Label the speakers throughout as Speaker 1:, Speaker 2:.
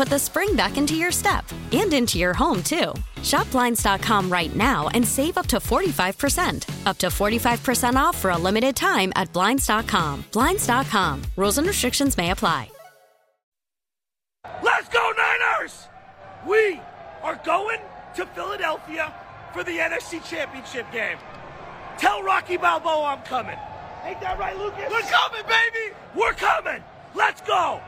Speaker 1: put the spring back into your step and into your home, too. Shop Blinds.com right now and save up to 45%. Up to 45% off for a limited time at Blinds.com. Blinds.com. Rules and restrictions may apply.
Speaker 2: Let's go, Niners! We are going to Philadelphia for the NFC Championship game. Tell Rocky Balboa I'm coming. Ain't that right, Lucas? We're coming, baby! We're coming! Let's go!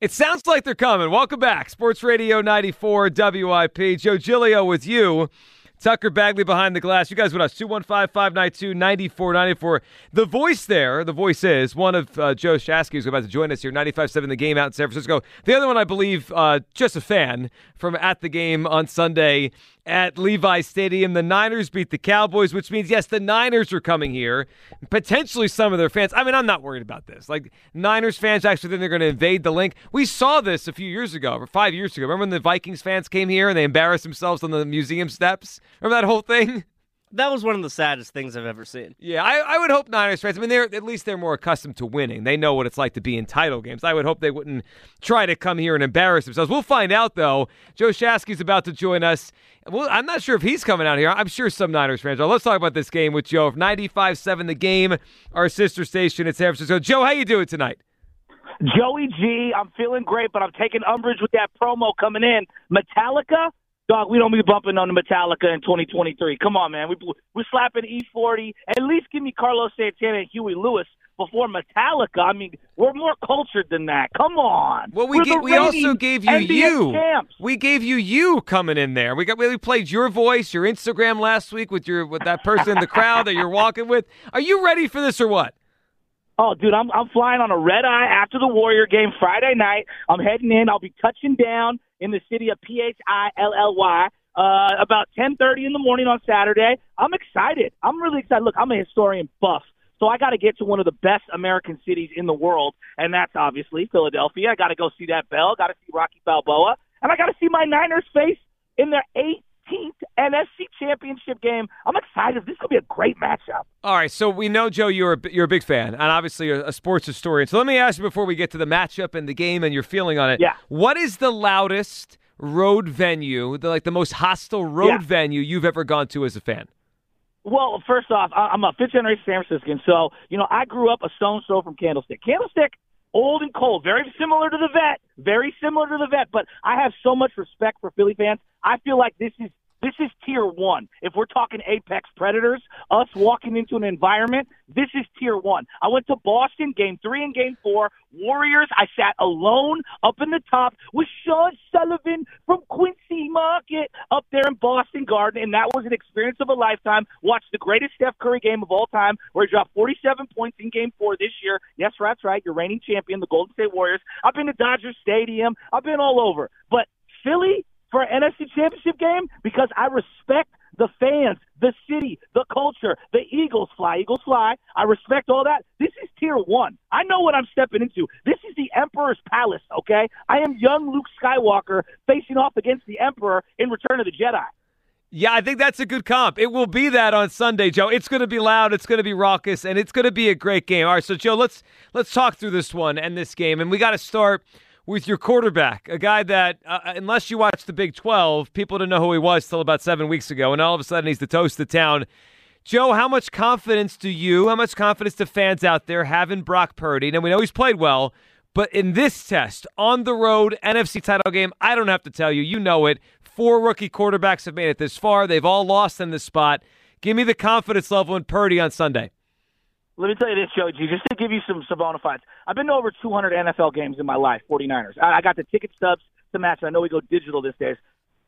Speaker 3: It sounds like they're coming. Welcome back. Sports Radio 94 WIP. Joe Giglio with you. Tucker Bagley behind the glass. You guys with us, 215 592 9494. The voice there, the voice is one of uh, Joe Shasky, who's about to join us here, 95 7 the game out in San Francisco. The other one, I believe, uh, just a fan from at the game on Sunday at Levi Stadium. The Niners beat the Cowboys, which means, yes, the Niners are coming here. Potentially some of their fans. I mean, I'm not worried about this. Like, Niners fans actually think they're going to invade the Linc. We saw this a few years ago, or five years ago. Remember when the Vikings fans came here and they embarrassed themselves on the museum steps? Remember that whole thing?
Speaker 4: That was one of the saddest things I've ever seen.
Speaker 3: Yeah, I, I would hope Niners fans. I mean, they're at least they're more accustomed to winning. They know what it's like to be in title games. I would hope they wouldn't try to come here and embarrass themselves. We'll find out though. Joe Shasky's about to join us. Well, I'm not sure if he's coming out here. I'm sure some Niners fans are. Let's talk about this game with Joe. 95-7 the game, our sister station in San Francisco. Joe, how you doing tonight?
Speaker 5: Joey G, I'm feeling great, but I'm taking umbrage with that promo coming in. Metallica, dog, we don't be bumping on the Metallica in 2023. Come on, man. We we're slapping E40. At least give me Carlos Santana and Huey Lewis before Metallica. I mean, we're more cultured than that. Come on.
Speaker 3: Well, we
Speaker 5: We're
Speaker 3: ga- we also gave you
Speaker 5: NBA
Speaker 3: you.
Speaker 5: champs.
Speaker 3: We gave you you coming in there. We got we played your voice, your Instagram last week with your with that person in the crowd that you're walking with. Are you ready for this or what?
Speaker 5: Oh, dude, I'm I'm flying on a red eye after the Warrior game Friday night. I'm heading in. I'll be touching down in the city of P H I L L Y uh, about 10:30 in the morning on Saturday. I'm excited. I'm really excited. Look, I'm a historian buff. So I got to get to one of the best American cities in the world, and that's obviously Philadelphia. I got to go see that bell. Got to see Rocky Balboa, and I got to see my Niners face in their 18th NFC Championship game. I'm excited. This could be a great matchup.
Speaker 3: All right, so we know Joe, you're a, you're a big fan, and obviously a, a sports historian. So let me ask you before we get to the matchup and the game and your feeling on it.
Speaker 5: Yeah.
Speaker 3: What is the loudest road venue, the, like the most hostile road
Speaker 5: Yeah.
Speaker 3: venue you've ever gone to as a fan?
Speaker 5: Well, first off, I'm a fifth generation San Franciscan, so you know I grew up a stone's throw from Candlestick. Candlestick, old and cold, very similar to the vet, very similar to the vet. But I have so much respect for Philly fans. I feel like this is this is tier one. If we're talking apex predators, us walking into an environment, this is tier one. I went to Boston, game three and game four. Warriors, I sat alone up in the top with Sean Sullivan from Quincy Market up there in Boston Garden, and that was an experience of a lifetime. Watched the greatest Steph Curry game of all time, where he dropped 47 points in game four this year. Yes, that's right, your reigning champion, the Golden State Warriors. I've been to Dodger Stadium. I've been all over. But Philly, for an NFC championship game because I respect the fans, the city, the culture, the Eagles fly, Eagles fly. I respect all that. This is tier one. I know what I'm stepping into. This is the Emperor's Palace, okay? I am young Luke Skywalker facing off against the Emperor in Return of the Jedi.
Speaker 3: Yeah, I think that's a good comp. It will be that on Sunday, Joe. It's going to be loud, it's going to be raucous, and it's going to be a great game. All right, so Joe, let's let's talk through this one and this game, and we got to start with your quarterback, a guy that, uh, unless you watch the Big 12, people didn't know who he was till about seven weeks ago, and all of a sudden he's the toast of town. Joe, how much confidence do you, how much confidence do fans out there have in Brock Purdy? Now, we know he's played well, but in this test, on the road, NFC title game, I don't have to tell you, you know it. Four rookie quarterbacks have made it this far. They've all lost in this spot. Give me the confidence level in Purdy on Sunday.
Speaker 5: Let me tell you this, Joe G, just to give you some, some bona fides. I've been to over 200 NFL games in my life, 49ers. I, I got the ticket stubs to match. I know we go digital these days.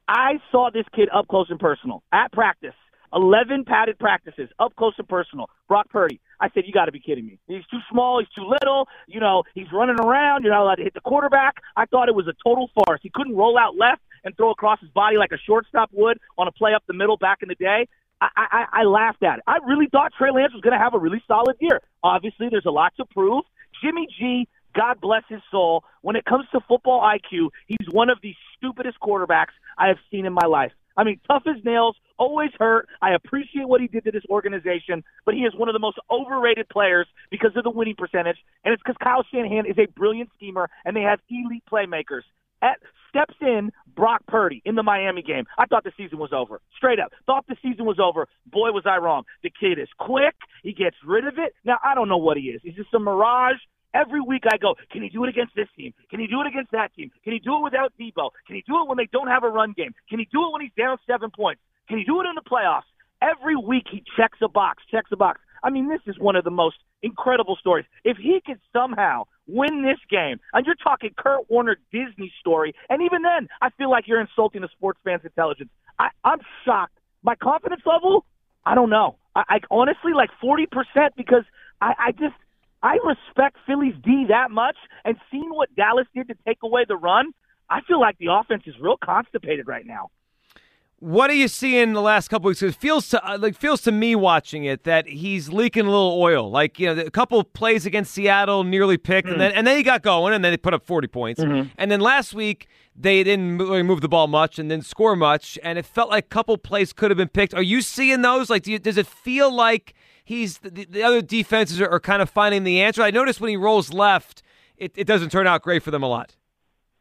Speaker 5: I saw this kid up close and personal at practice. 11 padded practices, up close and personal. Brock Purdy. I said, you got to be kidding me. He's too small. He's too little. You know, he's running around. You're not allowed to hit the quarterback. I thought it was a total farce. He couldn't roll out left and throw across his body like a shortstop would on a play up the middle back in the day. I, I, I laughed at it. I really thought Trey Lance was going to have a really solid year. Obviously, there's a lot to prove. Jimmy G, God bless his soul, when it comes to football IQ, he's one of the stupidest quarterbacks I have seen in my life. I mean, tough as nails, always hurt. I appreciate what he did to this organization, but he is one of the most overrated players because of the winning percentage, and it's because Kyle Shanahan is a brilliant schemer, and they have elite playmakers. At steps in Brock Purdy in the Miami game. I thought the season was over. Straight up. Thought the season was over. Boy, was I wrong. The kid is quick. He gets rid of it. Now, I don't know what he is. He's just a mirage. Every week I go, can he do it against this team? Can he do it against that team? Can he do it without Deebo? Can he do it when they don't have a run game? Can he do it when he's down seven points? Can he do it in the playoffs? Every week he checks a box, checks a box. I mean, this is one of the most incredible stories. If he could somehow win this game, and you're talking Kurt Warner Disney story, and even then, I feel like you're insulting the sports fans' intelligence. I, I'm shocked. My confidence level, I don't know. I, I honestly like 40% because I, I just I respect Philly's D that much, and seeing what Dallas did to take away the run, I feel like the offense is real constipated right now.
Speaker 3: What are you seeing the last couple weeks? It feels to uh, like feels to me watching it that he's leaking a little oil. Like you know, a couple of plays against Seattle nearly picked, mm. and then and then he got going, and then they put up forty points. Mm-hmm. And then last week they didn't really move the ball much and didn't score much, and it felt like a couple plays could have been picked. Are you seeing those? Like, do you, does it feel like he's the, the other defenses are, are, kind of finding the answer? I noticed when he rolls left, it, it doesn't turn out great for them a lot.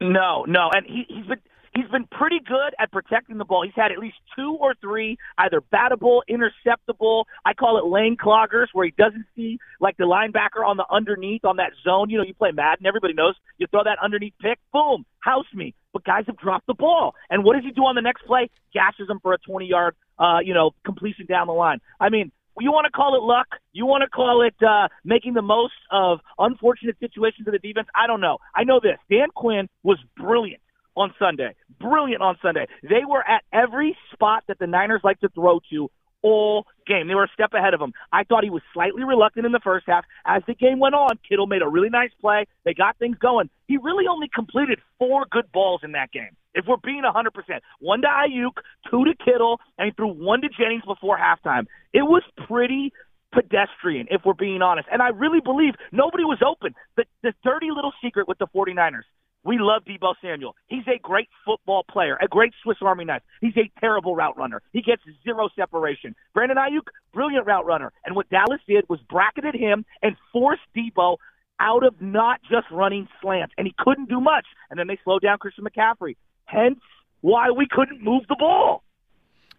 Speaker 5: No, no, and he, he's been He's been pretty good at protecting the ball. He's had at least two or three either battable, interceptable. I call it lane cloggers, where he doesn't see like the linebacker on the underneath on that zone. You know, you play Madden, everybody knows. You throw that underneath pick, boom, house me. But guys have dropped the ball, and what does he do on the next play? Gashes them for a 20 yard, uh, you know, completion down the line. I mean, you want to call it luck? You want to call it uh, making the most of unfortunate situations of the defense? I don't know. I know this. Dan Quinn was brilliant on Sunday. Brilliant on Sunday. They were at every spot that the Niners like to throw to all game. They were a step ahead of him. I thought he was slightly reluctant in the first half. As the game went on, Kittle made a really nice play. They got things going. He really only completed four good balls in that game. If we're being 100%, one to Aiyuk, two to Kittle, and he threw one to Jennings before halftime. It was pretty pedestrian, if we're being honest. And I really believe nobody was open. The, the dirty little secret with the 49ers we love Deebo Samuel. He's a great football player, a great Swiss Army knife. He's a terrible route runner. He gets zero separation. Brandon Aiyuk, brilliant route runner. And what Dallas did was bracketed him and forced Deebo out of not just running slants. And he couldn't do much. And then they slowed down Christian McCaffrey. Hence why we couldn't move the ball.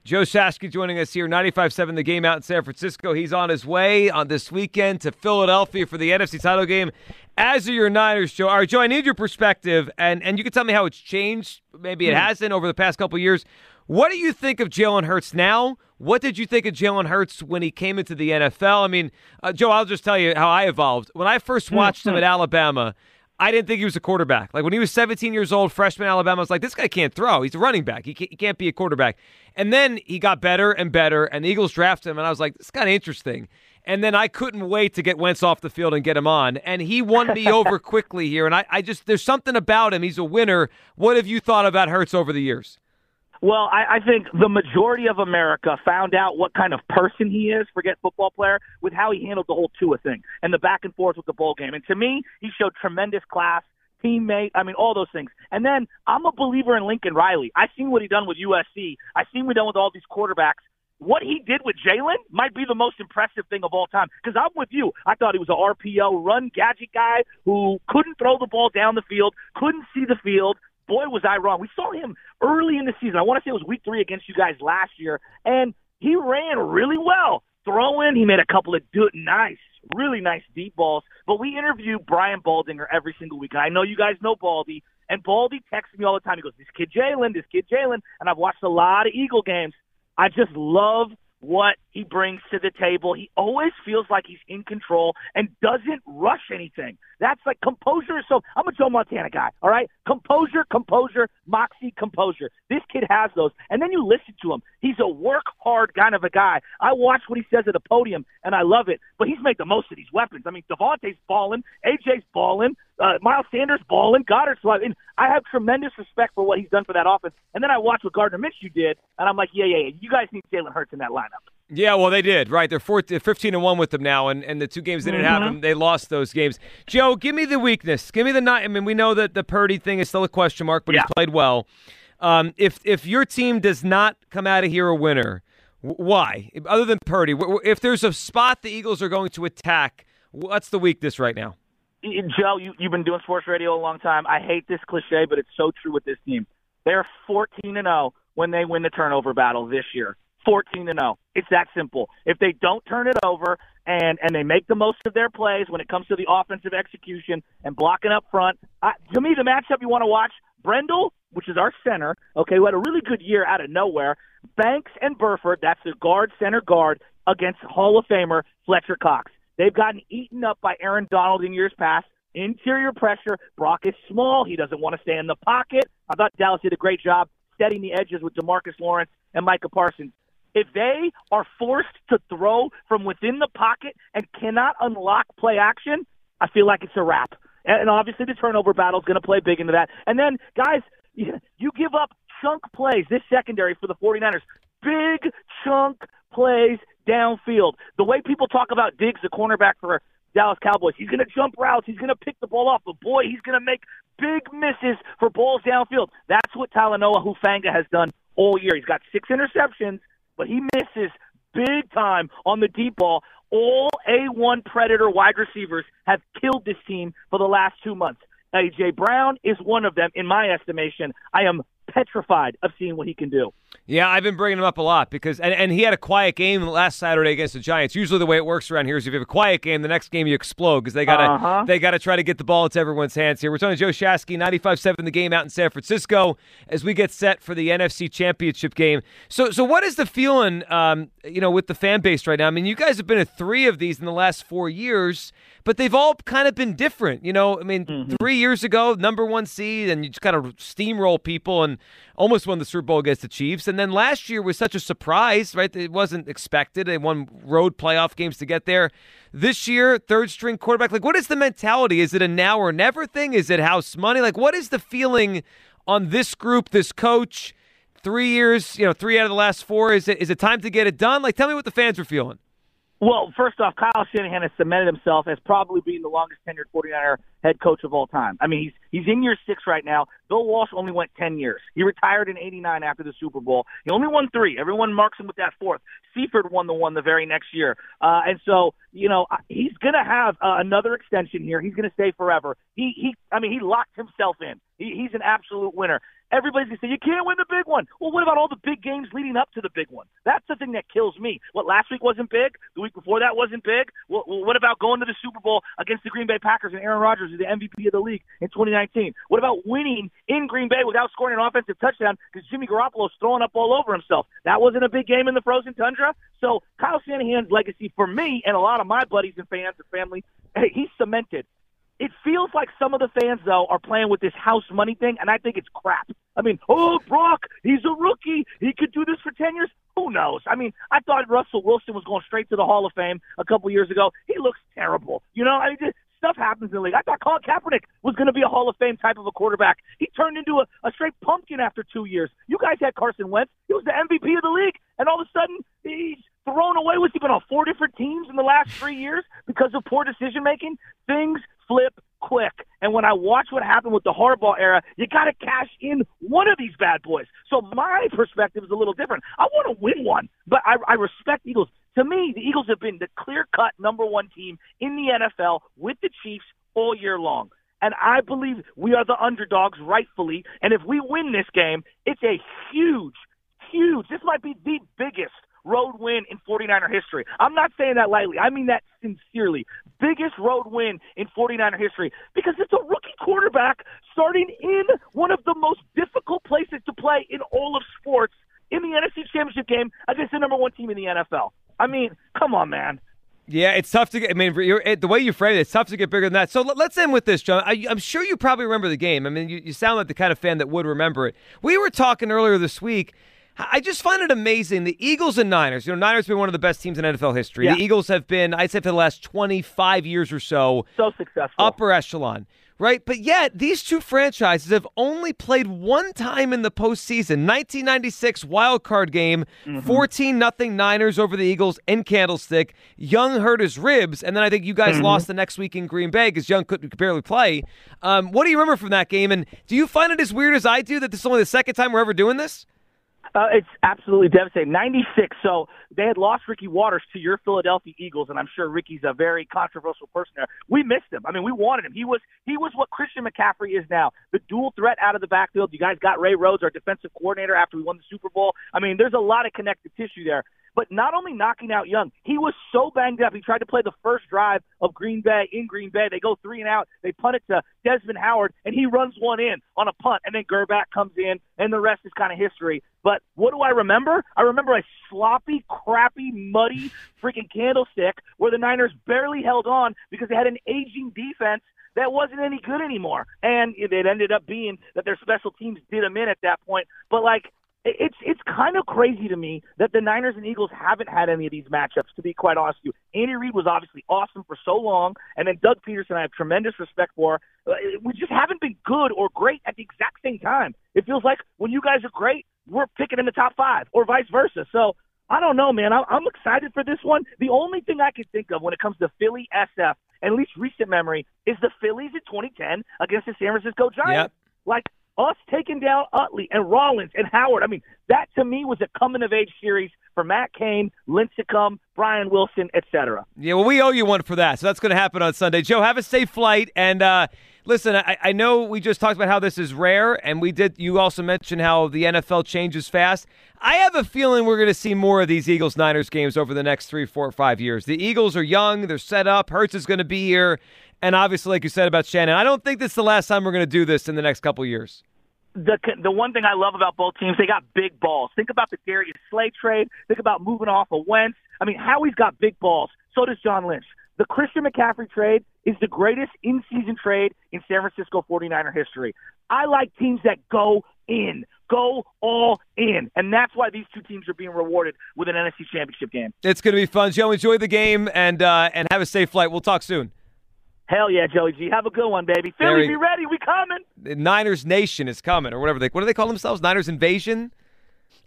Speaker 3: Joe Shasky joining us here, 95.7 the game out in San Francisco. He's on his way on this weekend to Philadelphia for the NFC title game. As are your Niners, Joe. All right, Joe, I need your perspective, and, and you can tell me how it's changed. Maybe it mm. hasn't over the past couple years. What do you think of Jalen Hurts now? What did you think of Jalen Hurts when he came into the NFL? I mean, uh, Joe, I'll just tell you how I evolved. When I first hmm, watched him hmm. at Alabama, I didn't think he was a quarterback. Like when he was 17 years old, freshman Alabama, I was like, this guy can't throw. He's a running back. He can't, he can't be a quarterback. And then he got better and better, and the Eagles drafted him, and I was like, this is kind of interesting. And then I couldn't wait to get Wentz off the field and get him on. And he won me over quickly here. And I, I just, there's something about him. He's a winner. What have you thought about Hurts over the years?
Speaker 5: Well, I, I think the majority of America found out what kind of person he is, forget football player, with how he handled the whole Tua thing and the back and forth with the bowl game. And to me, he showed tremendous class, teammate, I mean, all those things. And then I'm a believer in Lincoln Riley. I seen what he done with USC. I seen what he done with all these quarterbacks what he did with Jalen might be the most impressive thing of all time. Because I'm with you. I thought he was an RPO run gadget guy who couldn't throw the ball down the field, couldn't see the field. Boy, was I wrong. We saw him early in the season. I want to say it was week three against you guys last year, and he ran really well. Throwing, he made a couple of good, nice, really nice deep balls. But we interview Brian Baldinger every single week, I know you guys know Baldy. And Baldy texts me all the time. He goes, "This kid Jalen, this kid Jalen," and I've watched a lot of Eagle games. I just love what he brings to the table. He always feels like he's in control and doesn't rush anything. That's like composure. So I'm a Joe Montana guy, all right? Composure, composure, moxie, composure. This kid has those. And then you listen to him. He's a work hard kind of a guy. I watch what he says at the podium and I love it. But he's made the most of these weapons. I mean, Devontae's balling, AJ's balling, uh, Miles Sanders balling, Goedert's I mean, I have tremendous respect for what he's done for that offense. And then I watch what Gardner Minshew did, and I'm like, yeah, yeah, yeah. You guys need Jalen Hurts in that lineup.
Speaker 3: Yeah, well, they did, right? They're 14, 15 and 1 with them now, and, and the two games they didn't mm-hmm. them, they lost those games. Joe, give me the weakness. Give me the night. I mean, we know that the Purdy thing is still a question mark, but yeah. he's played well. Um, if if your team does not come out of here a winner, why? Other than Purdy, if there's a spot the Eagles are going to attack, what's the weakness right now?
Speaker 5: Joe, you, you've been doing sports radio a long time. I hate this cliche, but it's so true with this team. They're 14 and 0 when they win the turnover battle this year. 14 and 0. It's that simple. If they don't turn it over and and they make the most of their plays when it comes to the offensive execution and blocking up front, I, to me the matchup you want to watch Brendel, which is our center, okay, who had a really good year out of nowhere. Banks and Burford, that's the guard center guard against Hall of Famer Fletcher Cox. They've gotten eaten up by Aaron Donald in years past. Interior pressure. Brock is small. He doesn't want to stay in the pocket. I thought Dallas did a great job setting the edges with Demarcus Lawrence and Micah Parsons. If they are forced to throw from within the pocket and cannot unlock play action, I feel like it's a wrap. And obviously, the turnover battle is going to play big into that. And then, guys, you give up chunk plays, this secondary for the 49ers. Big chunk plays downfield. The way people talk about Diggs, the cornerback for Dallas Cowboys, he's going to jump routes. He's going to pick the ball off. But boy, he's going to make big misses for balls downfield. That's what Talanoa Hufanga has done all year. He's got six interceptions, but he misses big time on the deep ball. All A1 Predator wide receivers have killed this team for the last two months. A.J. Brown is one of them, in my estimation. I am petrified of seeing what he can do.
Speaker 3: Yeah, I've been bringing him up a lot because, and, and he had a quiet game last Saturday against the Giants. Usually, the way it works around here is if you have a quiet game, the next game you explode because they gotta uh-huh. they gotta try to get the ball into everyone's hands here. We're talking to Joe Shasky, 95-7 the game out in San Francisco as we get set for the NFC Championship game. So, so what is the feeling, um, you know, with the fan base right now? I mean, you guys have been at three of these in the last four years but they've all kind of been different. You know, I mean, mm-hmm. three years ago, number one seed, and you just kind of steamroll people and almost won the Super Bowl against the Chiefs. And then last year was such a surprise, right? It wasn't expected. They won road playoff games to get there. This year, third string quarterback. Like, what is the mentality? Is it a now or never thing? Is it house money? Like, what is the feeling on this group, this coach? Three years, you know, three out of the last four. Is it is it time to get it done? Like, tell me what the fans are feeling.
Speaker 5: Well, first off, Kyle Shanahan has cemented himself as probably being the longest tenured 49er head coach of all time. I mean, he's he's in year six right now. Bill Walsh only went 10 years. He retired in 89 after the Super Bowl. He only won three. Everyone marks him with that fourth. Seifert won the one the very next year. Uh, and so, you know, he's going to have uh, another extension here. He's going to stay forever. He, he, I mean, he locked himself in. He, he's an absolute winner everybody's going to say, you can't win the big one. Well, what about all the big games leading up to the big one? That's the thing that kills me. What, last week wasn't big? The week before that wasn't big? Well, what about going to the Super Bowl against the Green Bay Packers and Aaron Rodgers is the MVP of the league in 2019? What about winning in Green Bay without scoring an offensive touchdown because Jimmy Garoppolo's throwing up all over himself? That wasn't a big game in the frozen tundra. So Kyle Shanahan's legacy for me and a lot of my buddies and fans and family, hey, he's cemented. It feels like some of the fans, though, are playing with this house money thing, and I think it's crap. I mean, oh, Brock, he's a rookie. He could do this for 10 years. Who knows? I mean, I thought Russell Wilson was going straight to the Hall of Fame a couple years ago. He looks terrible. You know, I mean, stuff happens in the league. I thought Colin Kaepernick was going to be a Hall of Fame type of a quarterback. He turned into a, a straight pumpkin after two years. You guys had Carson Wentz. He was the MVP of the league, and all of a sudden, he's thrown away. Was he been on four different teams in the last three years because of poor decision making? Things flip quick. And when I watch what happened with the Harbaugh era, you got to cash in one of these bad boys. So my perspective is a little different. I want to win one, but I, I respect Eagles. To me, the Eagles have been the clear cut number one team in the NFL with the Chiefs all year long. And I believe we are the underdogs rightfully. And if we win this game, it's a huge, huge, this might be the biggest road win in 49er history. I'm not saying that lightly. I mean that sincerely. Biggest road win in 49er history because it's a rookie quarterback starting in one of the most difficult places to play in all of sports in the NFC Championship game against the number one team in the NFL. I mean, come on, man.
Speaker 3: Yeah, it's tough to get. I mean, the way you frame it, it's tough to get bigger than that. So let's end with this, John. I, am sure you probably remember the game. I mean, you, you sound like the kind of fan that would remember it. We were talking earlier this week I just find it amazing. The Eagles and Niners, you know, Niners have been one of the best teams in NFL history. Yeah. The Eagles have been, I'd say, for the last 25 years or so,
Speaker 5: so successful.
Speaker 3: Upper echelon, right? But yet, these two franchises have only played one time in the postseason 1996 wild card game, mm-hmm. 14 nothing Niners over the Eagles in Candlestick. Young hurt his ribs, and then I think you guys mm-hmm. lost the next week in Green Bay because Young could barely play. Um, what do you remember from that game? And do you find it as weird as I do that this is only the second time we're ever doing this?
Speaker 5: Uh, it's absolutely devastating. 96. So they had lost Ricky Watters to your Philadelphia Eagles, and I'm sure Ricky's a very controversial person there. We missed him. I mean, we wanted him. He was he was what Christian McCaffrey is now, the dual threat out of the backfield. You guys got Ray Rhodes, our defensive coordinator, after we won the Super Bowl. I mean, there's a lot of connective tissue there. But not only knocking out Young, he was so banged up. He tried to play the first drive of Green Bay in Green Bay. They go three and out. They punt it to Desmond Howard, and he runs one in on a punt, and then Grbac comes in, and the rest is kind of history. But what do I remember? I remember a sloppy, crappy, muddy freaking candlestick where the Niners barely held on because they had an aging defense that wasn't any good anymore. And it ended up being that their special teams did them in at that point. But like it's it's kind of crazy to me that the Niners and Eagles haven't had any of these matchups. To be quite honest with you, Andy Reid was obviously awesome for so long, and then Doug Pederson, I have tremendous respect for. Uh, we just haven't been good or great at the exact same time. It feels like when you guys are great, we're picking in the top five, or vice versa. So I don't know, man. I'm excited for this one. The only thing I can think of when it comes to Philly SF, at least recent memory, is the Phillies in 2010 against the San Francisco Giants. Yep. Like us taking down Utley and Rollins and Howard. I mean, that to me was a coming of age series for Matt Cain, Lincecum, Brian Wilson, etc.
Speaker 3: Yeah, well, we owe you one for that, so that's going to happen on Sunday. Joe, have a safe flight, and uh, listen. I, I know we just talked about how this is rare, and we did. You also mentioned how the NFL changes fast. I have a feeling we're going to see more of these Eagles Niners games over the next three, four, five years. The Eagles are young; they're set up. Hurts is going to be here. And obviously, like you said about Shannon, I don't think this is the last time we're going to do this in the next couple years.
Speaker 5: The the one thing I love about both teams, they got big balls. Think about the Darius Slay trade. Think about moving off of Wentz. I mean, Howie's got big balls. So does John Lynch. The Christian McCaffrey trade is the greatest in-season trade in San Francisco 49er history. I like teams that go in, go all in, and that's why these two teams are being rewarded with an NFC Championship game.
Speaker 3: It's going to be fun, Joe. Enjoy the game and uh, and have a safe flight. We'll talk soon.
Speaker 5: Hell yeah, Joey G. Have a good one, baby. Philly, be ready. We coming.
Speaker 3: The Niners Nation is coming, or whatever they. What do they call themselves? Niners Invasion.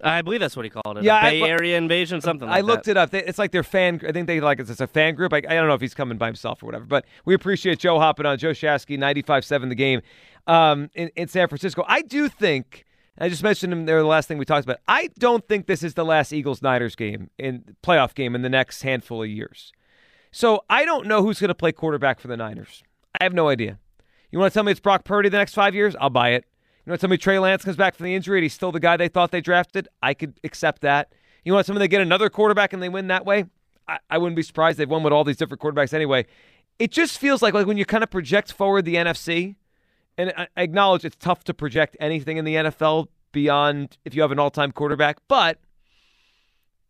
Speaker 4: I believe that's what he called it. Yeah, Bay I, Area Invasion, something. like
Speaker 3: I looked
Speaker 4: that.
Speaker 3: it up. It's like their fan. I think they like it's, it's a fan group. I, I, don't know if he's coming by himself or whatever. But we appreciate Joe hopping on. Joe Shasky, 95-7 the game um, in, in San Francisco. I do think. I just mentioned him there. The last thing we talked about. I don't think this is the last Eagles Niners game in playoff game in the next handful of years. So I don't know who's going to play quarterback for the Niners. I have no idea. You want to tell me it's Brock Purdy the next five years? I'll buy it. You want to tell me Trey Lance comes back from the injury and he's still the guy they thought they drafted? I could accept that. You want to tell me they get another quarterback and they win that way? I, I wouldn't be surprised. They've won with all these different quarterbacks anyway. It just feels like like when you kind of project forward the NFC, and I acknowledge it's tough to project anything in the NFL beyond if you have an all-time quarterback, but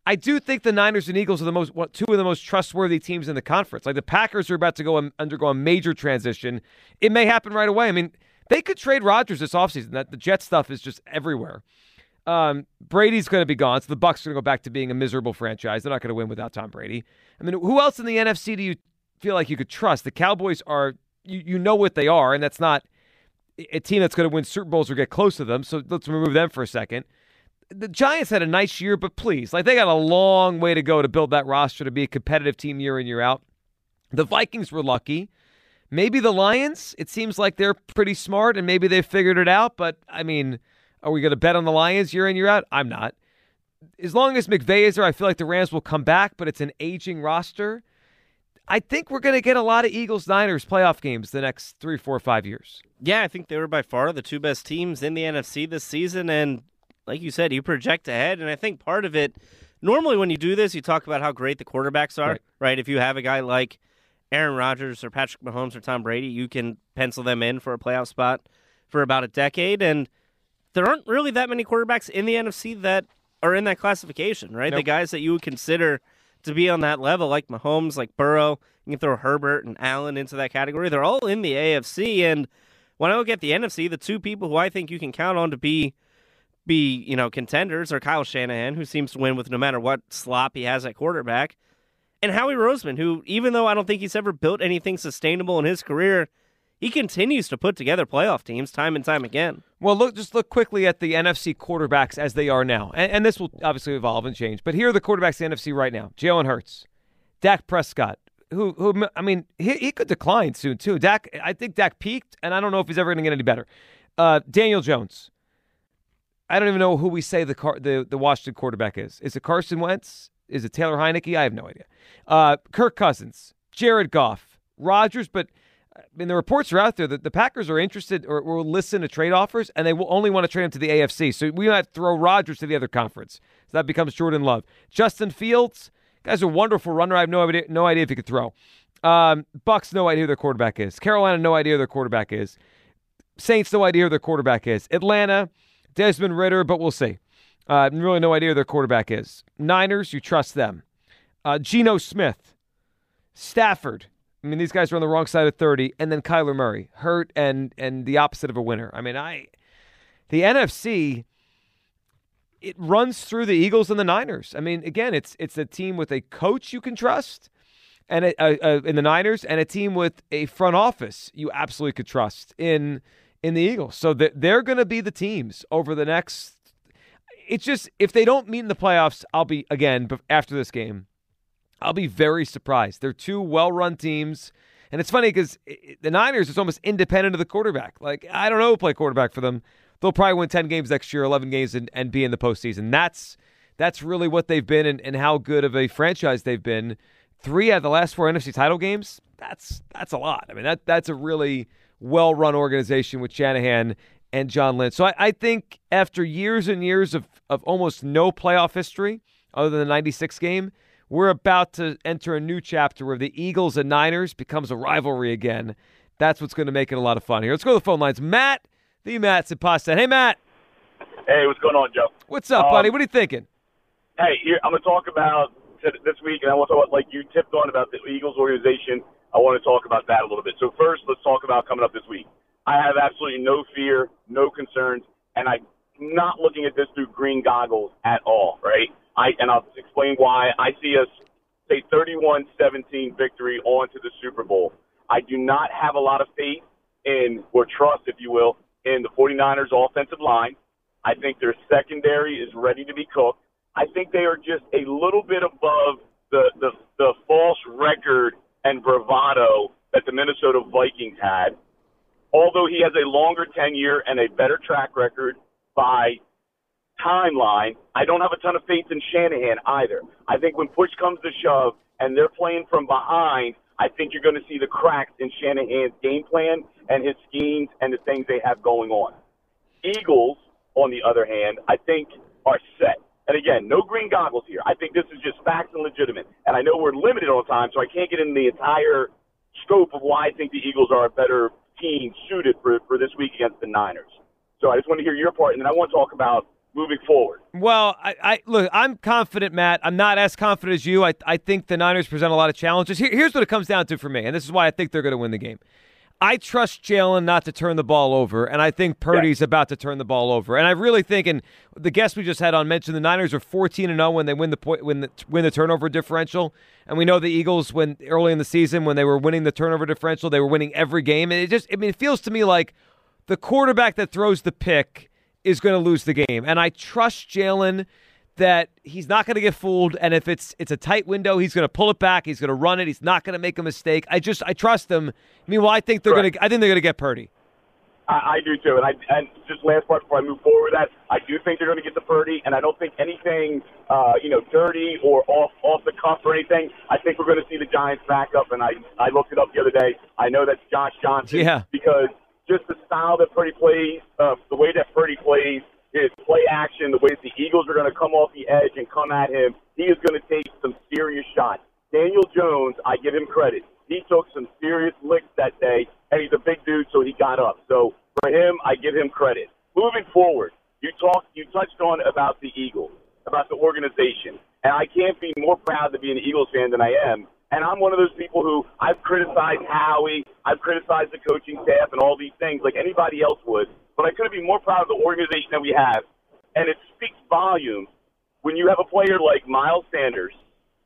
Speaker 3: I do think the Niners and Eagles are the most two of the most trustworthy teams in the conference. Like the Packers are about to go undergo a major transition. It may happen right away. I mean, they could trade Rodgers this offseason. That the Jet stuff is just everywhere. Um, Brady's going to be gone, so the Bucs are going to go back to being a miserable franchise. They're not going to win without Tom Brady. I mean, who else in the NFC do you feel like you could trust? The Cowboys are you, you know what they are, and that's not a team that's going to win Super Bowls or get close to them. So let's remove them for a second the Giants had a nice year, but please, like they got a long way to go to build that roster to be a competitive team year in year out. The Vikings were lucky. Maybe the Lions. It seems like they're pretty smart and maybe they've figured it out. But I mean, are we going to bet on the Lions year in year out? I'm not. As long as McVay is there, I feel like the Rams will come back. But it's an aging roster. I think we're going to get a lot of Eagles Niners playoff games the next three, four, five years.
Speaker 4: Yeah, I think they were by far the two best teams in the NFC this season. And like you said, you project ahead. And I think part of it, normally when you do this, you talk about how great the quarterbacks are, right? right? If you have a guy like Aaron Rodgers or Patrick Mahomes or Tom Brady, you can pencil them in for a playoff spot for about a decade. And there aren't really that many quarterbacks in the NFC that are in that classification, right? Nope. The guys that you would consider – to be on that level, like Mahomes, like Burrow. You can throw Herbert and Allen into that category. They're all in the AFC, and when I look at the NFC, the two people who I think you can count on to be be you know contenders are Kyle Shanahan, who seems to win with no matter what slop he has at quarterback, and Howie Roseman, who even though I don't think he's ever built anything sustainable in his career, he continues to put together playoff teams time and time again.
Speaker 3: Well, look, just look quickly at the NFC quarterbacks as they are now, and, and this will obviously evolve and change. But here are the quarterbacks in the NFC right now: Jalen Hurts, Dak Prescott, who, who, I mean, he, he could decline soon too. Dak, I think Dak peaked, and I don't know if he's ever going to get any better. Uh, Daniel Jones. I don't even know who we say the car, the the Washington quarterback is. Is it Carson Wentz? Is it Taylor Heinicke? I have no idea. Uh, Kirk Cousins, Jared Goff, Rodgers, but I mean, the reports are out there that the Packers are interested or will listen to trade offers, and they will only want to trade him to the AFC. So we might throw Rodgers to the other conference. So that becomes Jordan Love. Justin Fields, guy's a wonderful runner. I have no idea, no idea if he could throw. Um, Bucs, no idea who their quarterback is. Carolina, no idea who their quarterback is. Saints, no idea who their quarterback is. Atlanta, Desmond Ridder, but we'll see. Uh, really, no idea who their quarterback is. Niners, you trust them. Uh, Geno Smith, Stafford. I mean, these guys are on the wrong side of 30, and then Kyler Murray, hurt and and the opposite of a winner. I mean, I the NFC it runs through the Eagles and the Niners. I mean, again, it's it's a team with a coach you can trust, and a, a, a, in the Niners, and a team with a front office you absolutely could trust in in the Eagles. So they're going to be the teams over the next. It's just if they don't meet in the playoffs, I'll be again after this game. I'll be very surprised. They're two well run teams. And it's funny because the Niners is almost independent of the quarterback. Like, I don't know who play quarterback for them. They'll probably win 10 games next year, 11 games, and, and be in the postseason. That's that's really what they've been and, and how good of a franchise they've been. Three out of the last four NFC title games, that's that's a lot. I mean, that that's a really well run organization with Shanahan and John Lynch. So I, I think after years and years of, of almost no playoff history, other than the 96 game, we're about to enter a new chapter where the Eagles and Niners becomes a rivalry again. That's what's going to make it a lot of fun here. Let's go to the phone lines. Matt, the Matt's at Pasta. Hey, Matt.
Speaker 6: Hey, what's going on, Joe?
Speaker 3: What's up, um, buddy? What are you thinking?
Speaker 6: Hey, here, I'm going to talk about this week, and I want to talk about, like you tipped on about the Eagles organization. I want to talk about that a little bit. So first, let's talk about coming up this week. I have absolutely no fear, no concerns, and I'm not looking at this through green goggles at all, right? I and I'll explain why. I see us say 31-17 victory on to the Super Bowl. I do not have a lot of faith in or trust, if you will, in the 49ers offensive line. I think their secondary is ready to be cooked. I think they are just a little bit above the the, the false record and bravado that the Minnesota Vikings had. Although he has a longer tenure and a better track record by timeline, I don't have a ton of faith in Shanahan either. I think when push comes to shove and they're playing from behind, I think you're going to see the cracks in Shanahan's game plan and his schemes and the things they have going on. Eagles, on the other hand, I think are set. And again, no green goggles here. I think this is just facts and legitimate. And I know we're limited on time, so I can't get into the entire scope of why I think the Eagles are a better team suited for, for this week against the Niners. So I just want to hear your part, and then I want to talk about moving forward.
Speaker 3: Well, I, I, look, I'm confident, Matt. I'm not as confident as you. I, I think the Niners present a lot of challenges. Here, here's what it comes down to for me, and this is why I think they're going to win the game. I trust Jalen not to turn the ball over, and I think Purdy's about to turn the ball over. And I really think, and the guest we just had on mentioned the Niners are 14 and 0 when they win the point when the, win the turnover differential, and we know the Eagles when early in the season when they were winning the turnover differential, they were winning every game, and it just I mean it feels to me like the quarterback that throws the pick is going to lose the game. And I trust Jalen that he's not going to get fooled, and if it's it's a tight window, he's going to pull it back. He's going to run it. He's not going to make a mistake. I just I trust him. Meanwhile, I think they're going to I think they're going to get Purdy.
Speaker 6: I, I do too, and I and just last part before I move forward with that, I do think they're going to get the Purdy, and I don't think anything, uh, you know, dirty or off off the cuff or anything. I think we're going to see the Giants back up, and I I looked it up the other day. I know that's Josh Johnson,
Speaker 3: Yeah.
Speaker 6: because just the style that Purdy plays, uh, the way that Purdy plays, his play action, the way the Eagles are going to come off the edge and come at him, he is going to take some serious shots. Daniel Jones, I give him credit. He took some serious licks that day, and he's a big dude, so he got up. So for him, I give him credit. Moving forward, you talked, you touched on about the Eagles, about the organization, and I can't be more proud to be an Eagles fan than I am. And I'm one of those people who I've criticized Howie, I've criticized the coaching staff, and all these things like anybody else would. But I couldn't be more proud of the organization that we have. And it speaks volumes when you have a player like Miles Sanders,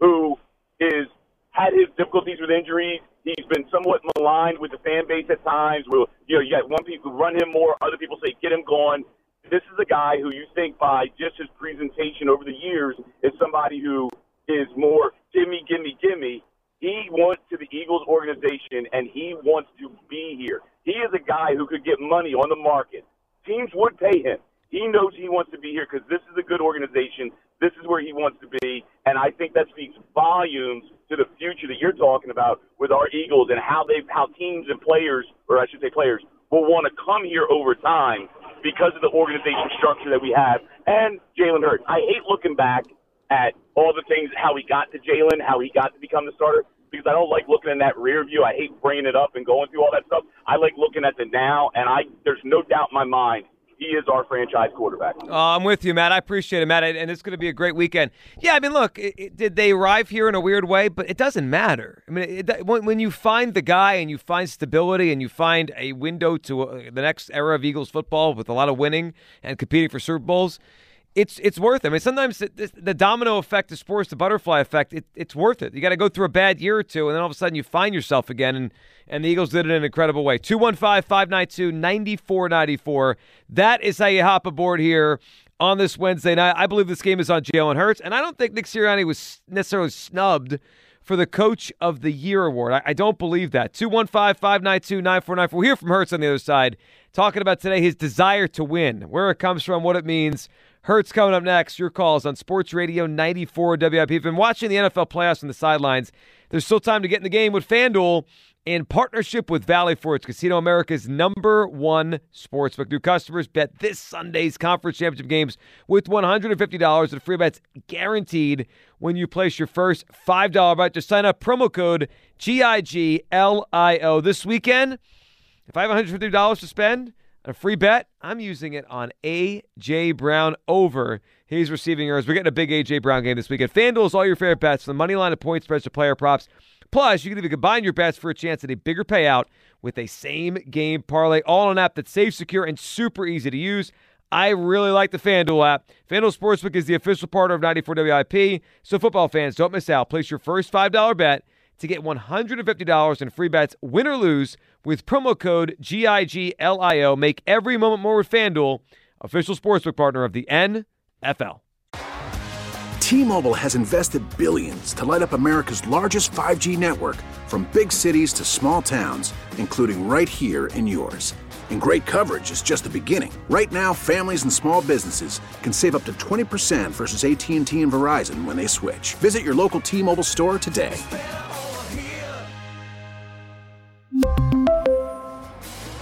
Speaker 6: who is had his difficulties with injuries. He's been somewhat maligned with the fan base at times. Where you know you got one people run him more, other people say get him gone. This is a guy who you think by just his presentation over the years is somebody who is more gimme, gimme, gimme. He wants to the Eagles organization and he wants to be here. He is a guy who could get money on the market. Teams would pay him. He knows he wants to be here because this is a good organization. This is where he wants to be, and I think that speaks volumes to the future that you're talking about with our Eagles and how they, how teams and players, or I should say players, will want to come here over time because of the organization structure that we have. And Jalen Hurts, I hate looking back at all the things, how he got to Jalen, how he got to become the starter, because I don't like looking in that rear view. I hate bringing it up and going through all that stuff. I like looking at the now, and I there's no doubt in my mind he is our franchise quarterback.
Speaker 3: Oh, I'm with you, Matt. I appreciate it, Matt, and it's going to be a great weekend. Yeah, I mean, look, it, it, did they arrive here in a weird way? But it doesn't matter. I mean, it, when, when you find the guy and you find stability and you find a window to uh, the next era of Eagles football with a lot of winning and competing for Super Bowls, it's it's worth it. I mean, sometimes the, the domino effect of sports, the butterfly effect, it, it's worth it. You got to go through a bad year or two, and then all of a sudden you find yourself again. And, and the Eagles did it in an incredible way. 215 592 9494. That is how you hop aboard here on this Wednesday night. I believe this game is on Jalen Hurts, and I don't think Nick Sirianni was necessarily snubbed for the Coach of the Year award. I, I don't believe that. 215 592 9494. We'll hear from Hurts on the other side, talking about today his desire to win, where it comes from, what it means. Hurts coming up next. Your calls on Sports Radio 94 WIP. If you've been watching the NFL playoffs on the sidelines, there's still time to get in the game with FanDuel in partnership with Valley Forge Casino America's number one sportsbook. New customers bet this Sunday's conference championship games with $150 in free bets guaranteed when you place your first $5 bet. Just sign up promo code GIGLIO. This weekend, if I have $150 to spend, a free bet, I'm using it on A.J. Brown over his receiving yards. We're getting a big A.J. Brown game this weekend. FanDuel is all your favorite bets, the money line to point spreads to player props. Plus, you can even combine your bets for a chance at a bigger payout with a same game parlay, all on an app that's safe, secure, and super easy to use. I really like the FanDuel app. FanDuel Sportsbook is the official partner of 94 WIP, so football fans don't miss out. Place your first $5 bet to get $150 in free bets, win or lose, with promo code GIGLIO. Make every moment more with FanDuel, official sportsbook partner of the NFL.
Speaker 7: T-Mobile has invested billions to light up America's largest 5G network from big cities to small towns, including right here in yours. And great coverage is just the beginning. Right now, families and small businesses can save up to 20% versus AT&T and Verizon when they switch. Visit your local T-Mobile store today.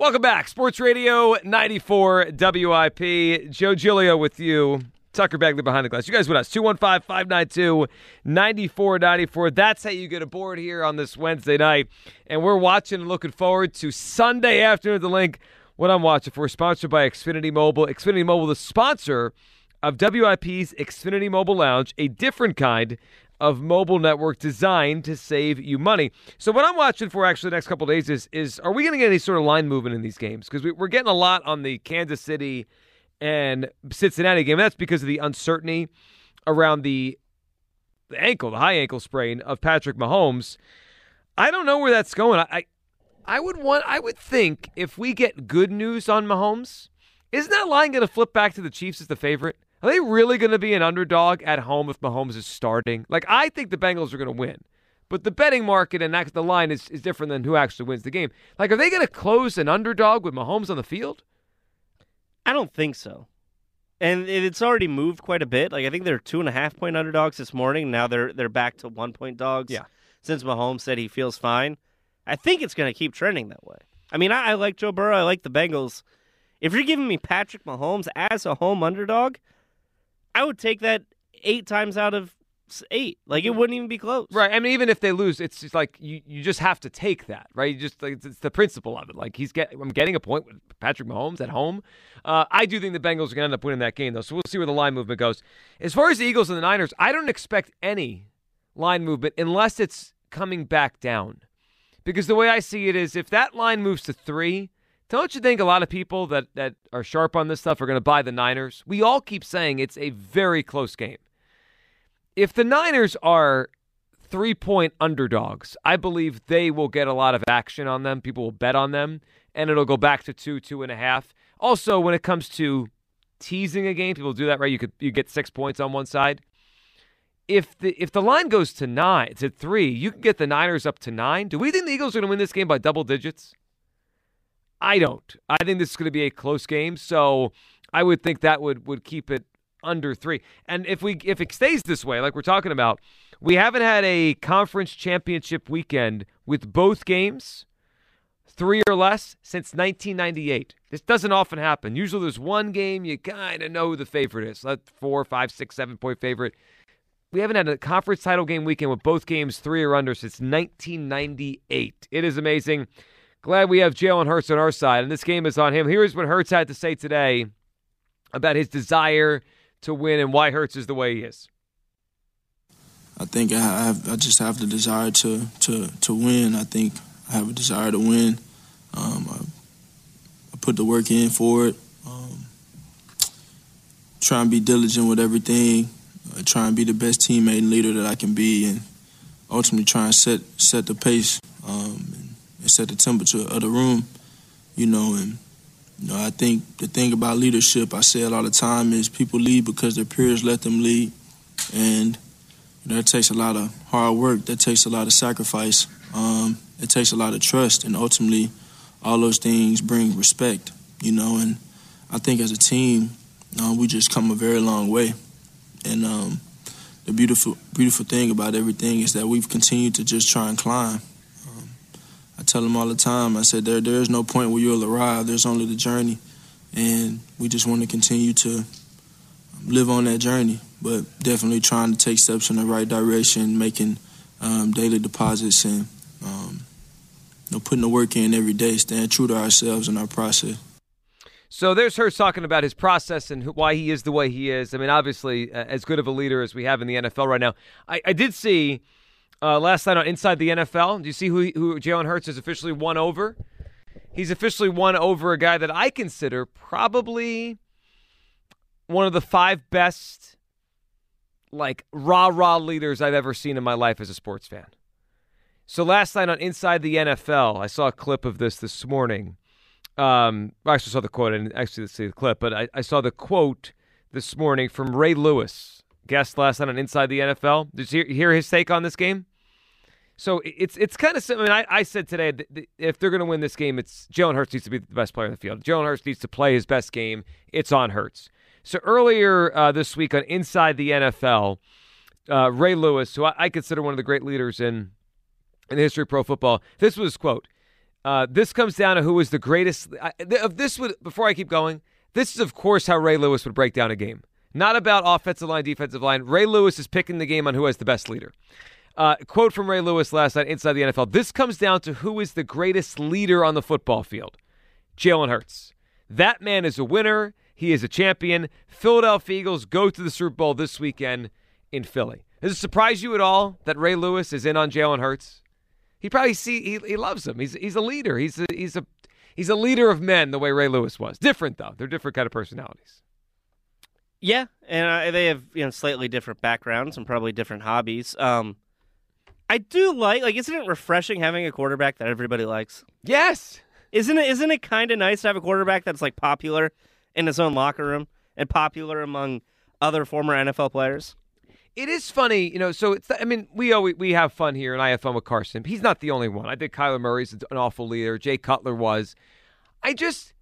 Speaker 3: Welcome back. Sports Radio 94 WIP. Joe Giglio with you. Tucker Bagley behind the glass. You guys with us. 215 592 9494. That's how you get aboard here on this Wednesday night. And we're watching and looking forward to Sunday afternoon at the Linc. What I'm watching for, sponsored by Xfinity Mobile. Xfinity Mobile, the sponsor of WIP's Xfinity Mobile Lounge, a different kind of mobile network designed to save you money. So what I'm watching for actually the next couple days is is are we going to get any sort of line movement in these games? Because we, we're getting a lot on the Kansas City and Cincinnati game. That's because of the uncertainty around the, the ankle, the high ankle sprain of Patrick Mahomes. I don't know where that's going. I, I I would want I would think if we get good news on Mahomes, isn't that line going to flip back to the Chiefs as the favorite? Are they really going to be an underdog at home if Mahomes is starting? Like, I think the Bengals are going to win. But the betting market and the line is, is different than who actually wins the game. Like, are they going to close an underdog with Mahomes on the field?
Speaker 4: I don't think so. And it's already moved quite a bit. Like I think they're two and a half point underdogs this morning. Now they're they're back to one point dogs.
Speaker 3: Yeah.
Speaker 4: Since Mahomes said he feels fine, I think it's going to keep trending that way. I mean, I, I like Joe Burrow. I like the Bengals. If you're giving me Patrick Mahomes as a home underdog, I would take that eight times out of eight. Like it wouldn't even be close.
Speaker 3: Right. I mean, even if they lose, it's just like you, you just have to take that, right? You just like it's, it's the principle of it. Like he's get I'm getting a point with Patrick Mahomes at home. Uh, I do think the Bengals are going to end up winning that game though, so we'll see where the line movement goes. As far as the Eagles and the Niners, I don't expect any line movement unless it's coming back down, because the way I see it is if that line moves to three. Don't you think a lot of people that, that are sharp on this stuff are going to buy the Niners? We all keep saying it's a very close game if the Niners are three point underdogs, I believe they will get a lot of action on them. People will bet on them, and it'll go back to two, two and a half. Also, when it comes to teasing a game, people do that right. You could you get six points on one side. If the if the line goes to nine to three, you can get the Niners up to nine. Do we think the Eagles are going to win this game by double digits? I don't. I think this is going to be a close game, so I would think that would would keep it under three. And if we if it stays this way, like we're talking about, we haven't had a conference championship weekend with both games three or less since 1998. This doesn't often happen. Usually, there's one game you kind of know who the favorite is. Like four, five, six, seven point favorite. We haven't had a conference title game weekend with both games three or under since 1998. It is amazing. Glad we have Jalen Hurts on our side, and this game is on him. Here's what Hurts had to say today about his desire to win and why Hurts is the way he is?
Speaker 8: I think I have. I just have the desire to to to win. I think I have a desire to win. Um, I, I, put the work in for it. Um, try and be diligent with everything. I try and be the best teammate and leader that I can be, and ultimately try and set set the pace um, and, set the temperature of the room. You know, and you know, I think the thing about leadership, I say it all the time, is people lead because their peers let them lead, and you know, that takes a lot of hard work. That takes a lot of sacrifice. Um, it takes a lot of trust, and ultimately, all those things bring respect. You know, and I think as a team, uh, we just come a very long way, and um, the beautiful, beautiful thing about everything is that we've continued to just try and climb. I tell them all the time. I said there there is no point where you'll arrive. There's only the journey, and we just want to continue to live on that journey. But definitely trying to take steps in the right direction, making um, daily deposits, and um, you know, putting the work in every day, staying true to ourselves and our process.
Speaker 3: So there's her talking about his process and why he is the way he is. I mean, obviously, uh, as good of a leader as we have in the NFL right now. I, I did see uh, last night on Inside the NFL. Do you see who, who Jalen Hurts has officially won over? He's officially won over a guy that I consider probably one of the five best, like, rah rah leaders I've ever seen in my life as a sports fan. So last night on Inside the NFL, I saw a clip of this this morning um, I actually saw the quote. I didn't actually see the clip, but I, I saw the quote this morning from Ray Lewis, guest last night on Inside the NFL. Did you hear, hear his take on this game? So it's it's kind of I mean I, I said today that if they're going to win this game, it's Jalen Hurts needs to be the best player in the field. Jalen Hurts needs to play his best game. It's on Hurts. So earlier uh, this week on Inside the NFL, uh, Ray Lewis, who I, I, consider one of the great leaders in in the history of pro football, this was quote. Uh, this comes down to who was the greatest. Of this would before I keep going. This is of course how Ray Lewis would break down a game. Not about offensive line, defensive line. Ray Lewis is picking the game on who has the best leader. Uh, quote from Ray Lewis last night inside the NFL. This comes down to who is the greatest leader on the football field. Jalen Hurts. That man is a winner. He is a champion. Philadelphia Eagles go to the Super Bowl this weekend in Philly. Does it surprise you at all that Ray Lewis is in on Jalen Hurts? He probably see he, he loves him. He's he's a leader. He's a, he's a he's a leader of men the way Ray Lewis was. Different though. They're different kind of personalities.
Speaker 4: Yeah, and uh, they have you know slightly different backgrounds and probably different hobbies. Um, I do like like isn't it refreshing having a quarterback that everybody likes?
Speaker 3: Yes.
Speaker 4: Isn't it isn't it kind of nice to have a quarterback that's like popular in his own locker room and popular among other former NFL players?
Speaker 3: it is funny, you know. So it's. I mean, we always, we have fun here, and I have fun with Carson. He's not the only one. I think Kyler Murray's an awful leader. Jay Cutler was. I just.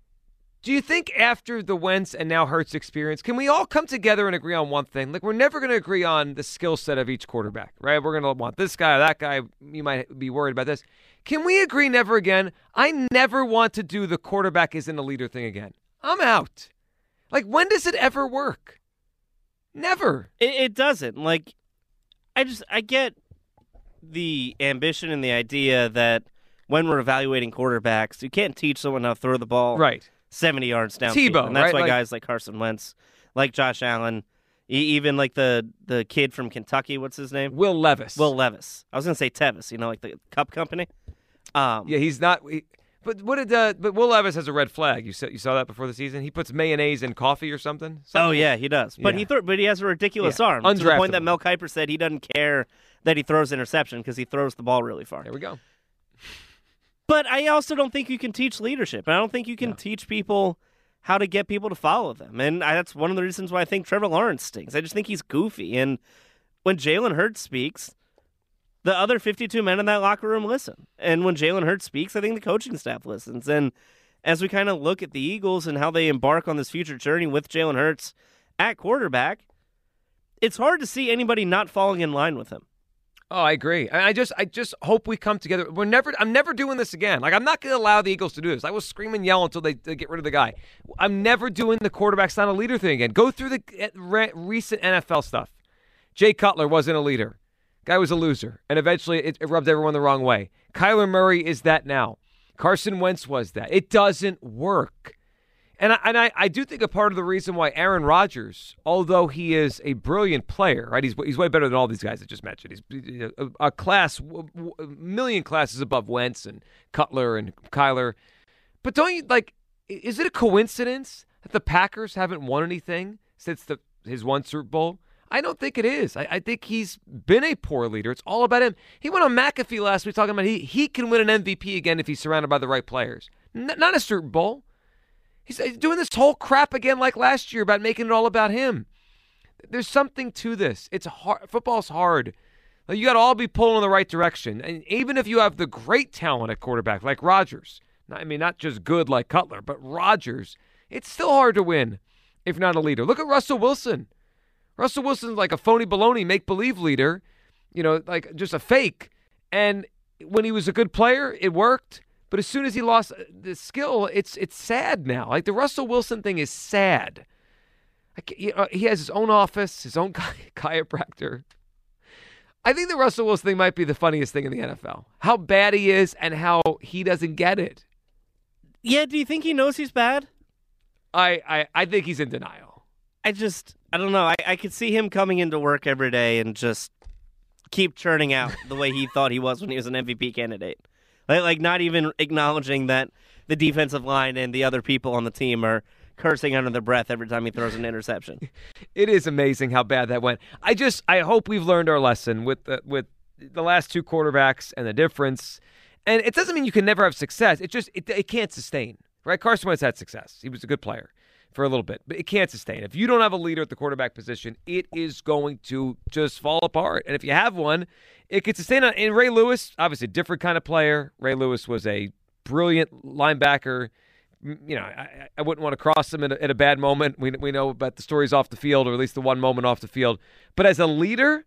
Speaker 3: Do you think after the Wentz and now Hurts experience, can we all come together and agree on one thing? Like we're never going to agree on the skill set of each quarterback, right? We're going to want this guy or that guy. You might be worried about this. Can we agree never again? I never want to do the quarterback isn't a leader thing again. I'm out. Like when does it ever work? Never.
Speaker 4: It, it doesn't. Like, I just I get the ambition and the idea that when we're evaluating quarterbacks, you can't teach someone how to throw the ball
Speaker 3: right
Speaker 4: seventy yards down.
Speaker 3: Tebow,
Speaker 4: and that's
Speaker 3: right?
Speaker 4: why
Speaker 3: like,
Speaker 4: guys like Carson Wentz, like Josh Allen, even like the the kid from Kentucky, what's his name?
Speaker 3: Will Levis.
Speaker 4: Will Levis. I was gonna say Tervis. You know, like the Cup Company. Um,
Speaker 3: yeah, he's not. He, but what did uh, but Will Levis has a red flag. You saw you saw that before the season. He puts mayonnaise in coffee or something. something?
Speaker 4: Oh yeah, he does. But
Speaker 3: Yeah.
Speaker 4: he th- but he has a ridiculous
Speaker 3: Yeah.
Speaker 4: arm to the point that Mel Kiper said he doesn't care that he throws interception because he throws the ball really far.
Speaker 3: There we go.
Speaker 4: But I also don't think you can teach leadership. I don't think you can
Speaker 3: No.
Speaker 4: teach people how to get people to follow them. And I, that's one of the reasons why I think Trevor Lawrence stinks. I just think he's goofy. And when Jalen Hurts speaks, the other 52 men in that locker room listen. And when Jalen Hurts speaks, I think the coaching staff listens. And as we kind of look at the Eagles and how they embark on this future journey with Jalen Hurts at quarterback, it's hard to see anybody not falling in line with him.
Speaker 3: Oh, I agree. I just, I just hope we come together. We're never, I'm never doing this again. Like, I'm not going to allow the Eagles to do this. I will scream and yell until they, they get rid of the guy. I'm never doing the quarterback's not a leader thing again. Go through the uh, re- recent NFL stuff. Jay Cutler wasn't a leader. Guy was a loser, and eventually it, it rubbed everyone the wrong way. Kyler Murray is that now. Carson Wentz was that. It doesn't work. And I, and I, I do think a part of the reason why Aaron Rodgers, although he is a brilliant player, right? He's he's way better than all these guys I just mentioned. He's a, a class, a million classes above Wentz and Cutler and Kyler. But don't you like? Is it a coincidence that the Packers haven't won anything since the his one Super Bowl? I don't think it is. I, I think he's been a poor leader. It's all about him. He went on McAfee last week talking about he he can win an MVP again if he's surrounded by the right players. N- not a Super Bowl. He's he's doing this whole crap again like last year about making it all about him. There's something to this. It's hard. Football's hard. You got to all be pulling in the right direction. And even if you have the great talent at quarterback like Rodgers, I mean, not just good like Cutler, but Rodgers, it's still hard to win if not a leader. Look at Russell Wilson. Russell Wilson's like a phony baloney make believe leader, you know, like just a fake. And when he was a good player, it worked. But as soon as he lost uh, the skill, it's it's sad now. Like the Russell Wilson thing is sad. Like, you know, he has his own office, his own chi- chiropractor. I think the Russell Wilson thing might be the funniest thing in the NFL. How bad he is and how he doesn't get it.
Speaker 4: Yeah, do you think he knows he's bad?
Speaker 3: I, I, I think he's in denial.
Speaker 4: I just, I don't know. I, I could see him coming into work every day and just keep churning out the way he thought he was when he was an MVP candidate. Like, not even acknowledging that the defensive line and the other people on the team are cursing under their breath every time he throws an interception.
Speaker 3: it is amazing how bad that went. I just I hope we've learned our lesson with the, with the last two quarterbacks and the difference. And it doesn't mean you can never have success. It just it, it can't sustain. Right? Carson Wentz had success. He was a good player for a little bit, but it can't sustain. If you don't have a leader at the quarterback position, it is going to just fall apart. And if you have one, it could sustain. And Ray Lewis, obviously, a different kind of player. Ray Lewis was a brilliant linebacker. You know, I, I wouldn't want to cross him at a, at a bad moment. We, we know about the stories off the field, or at least the one moment off the field. But as a leader,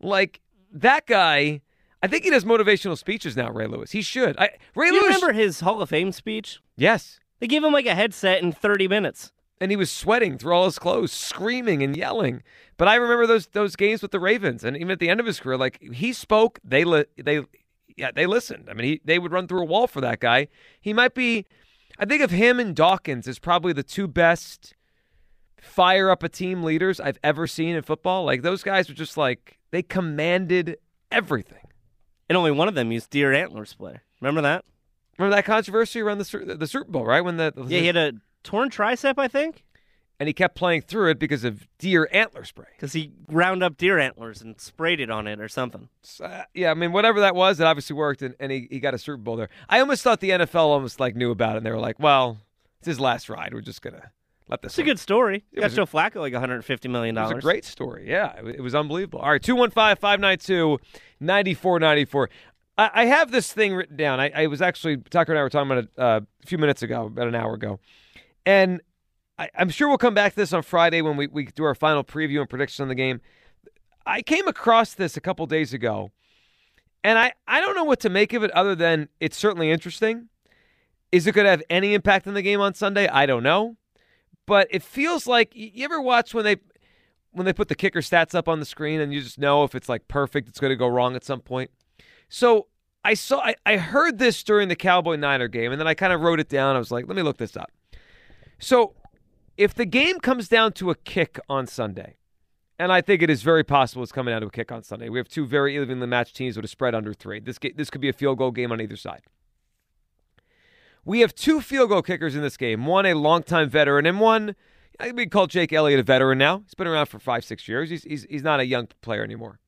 Speaker 3: like that guy, I think he does motivational speeches now. Ray Lewis, he should. I, Ray
Speaker 4: you
Speaker 3: Lewis.
Speaker 4: Remember his Hall of Fame speech?
Speaker 3: Yes.
Speaker 4: They gave him like a headset in 30 minutes.
Speaker 3: And he was sweating through all his clothes, screaming and yelling. But I remember those those games with the Ravens, and even at the end of his career, like he spoke, they li- they yeah they listened. I mean, he they would run through a wall for that guy. He might be. I think of him and Dawkins as probably the two best fire up a team leaders I've ever seen in football. Like those guys were just like they commanded everything.
Speaker 4: And only one of them used deer antlers play. Remember that?
Speaker 3: Remember that controversy around the the Super Bowl, right? When the,
Speaker 4: yeah, he had a torn tricep, I think,
Speaker 3: and he kept playing through it because of deer antler spray.
Speaker 4: Because he ground up deer antlers and sprayed it on it or something.
Speaker 3: Uh, yeah, I mean, whatever that was, it obviously worked, and, and he, he got a Super Bowl there. I almost thought the NFL almost like knew about it, and they were like, "Well, it's his last ride. We're just gonna let this."
Speaker 4: It's a good story. You got Joe Flacco like 150 million dollars.
Speaker 3: It was a great story. Yeah, it, it was unbelievable. All right, 215-592-9494. I, I have this thing written down. I, I, was actually Tucker and I were talking about it uh, a few minutes ago, about an hour ago, and I, am sure we'll come back to this on Friday when we, we do our final preview and prediction on the game. I came across this a couple days ago, and I, I don't know what to make of it other than it's certainly interesting. Is it going to have any impact on the game on Sunday? I don't know, but it feels like you ever watch when they when they put the kicker stats up on the screen and you just know if it's like perfect, it's going to go wrong at some point. So I saw I, I heard this during the Cowboy Niner game, and then I kind of wrote it down. I was like, let me look this up. So if the game comes down to a kick on Sunday, and I think it is very possible it's coming down to a kick on Sunday. We have two very evenly matched teams with a spread under three. This this could be a field goal game on either side. We have two field goal kickers in this game. One a longtime veteran, and one I think we call Jake Elliott a veteran now. He's been around for five six years. He's he's, he's not a young player anymore.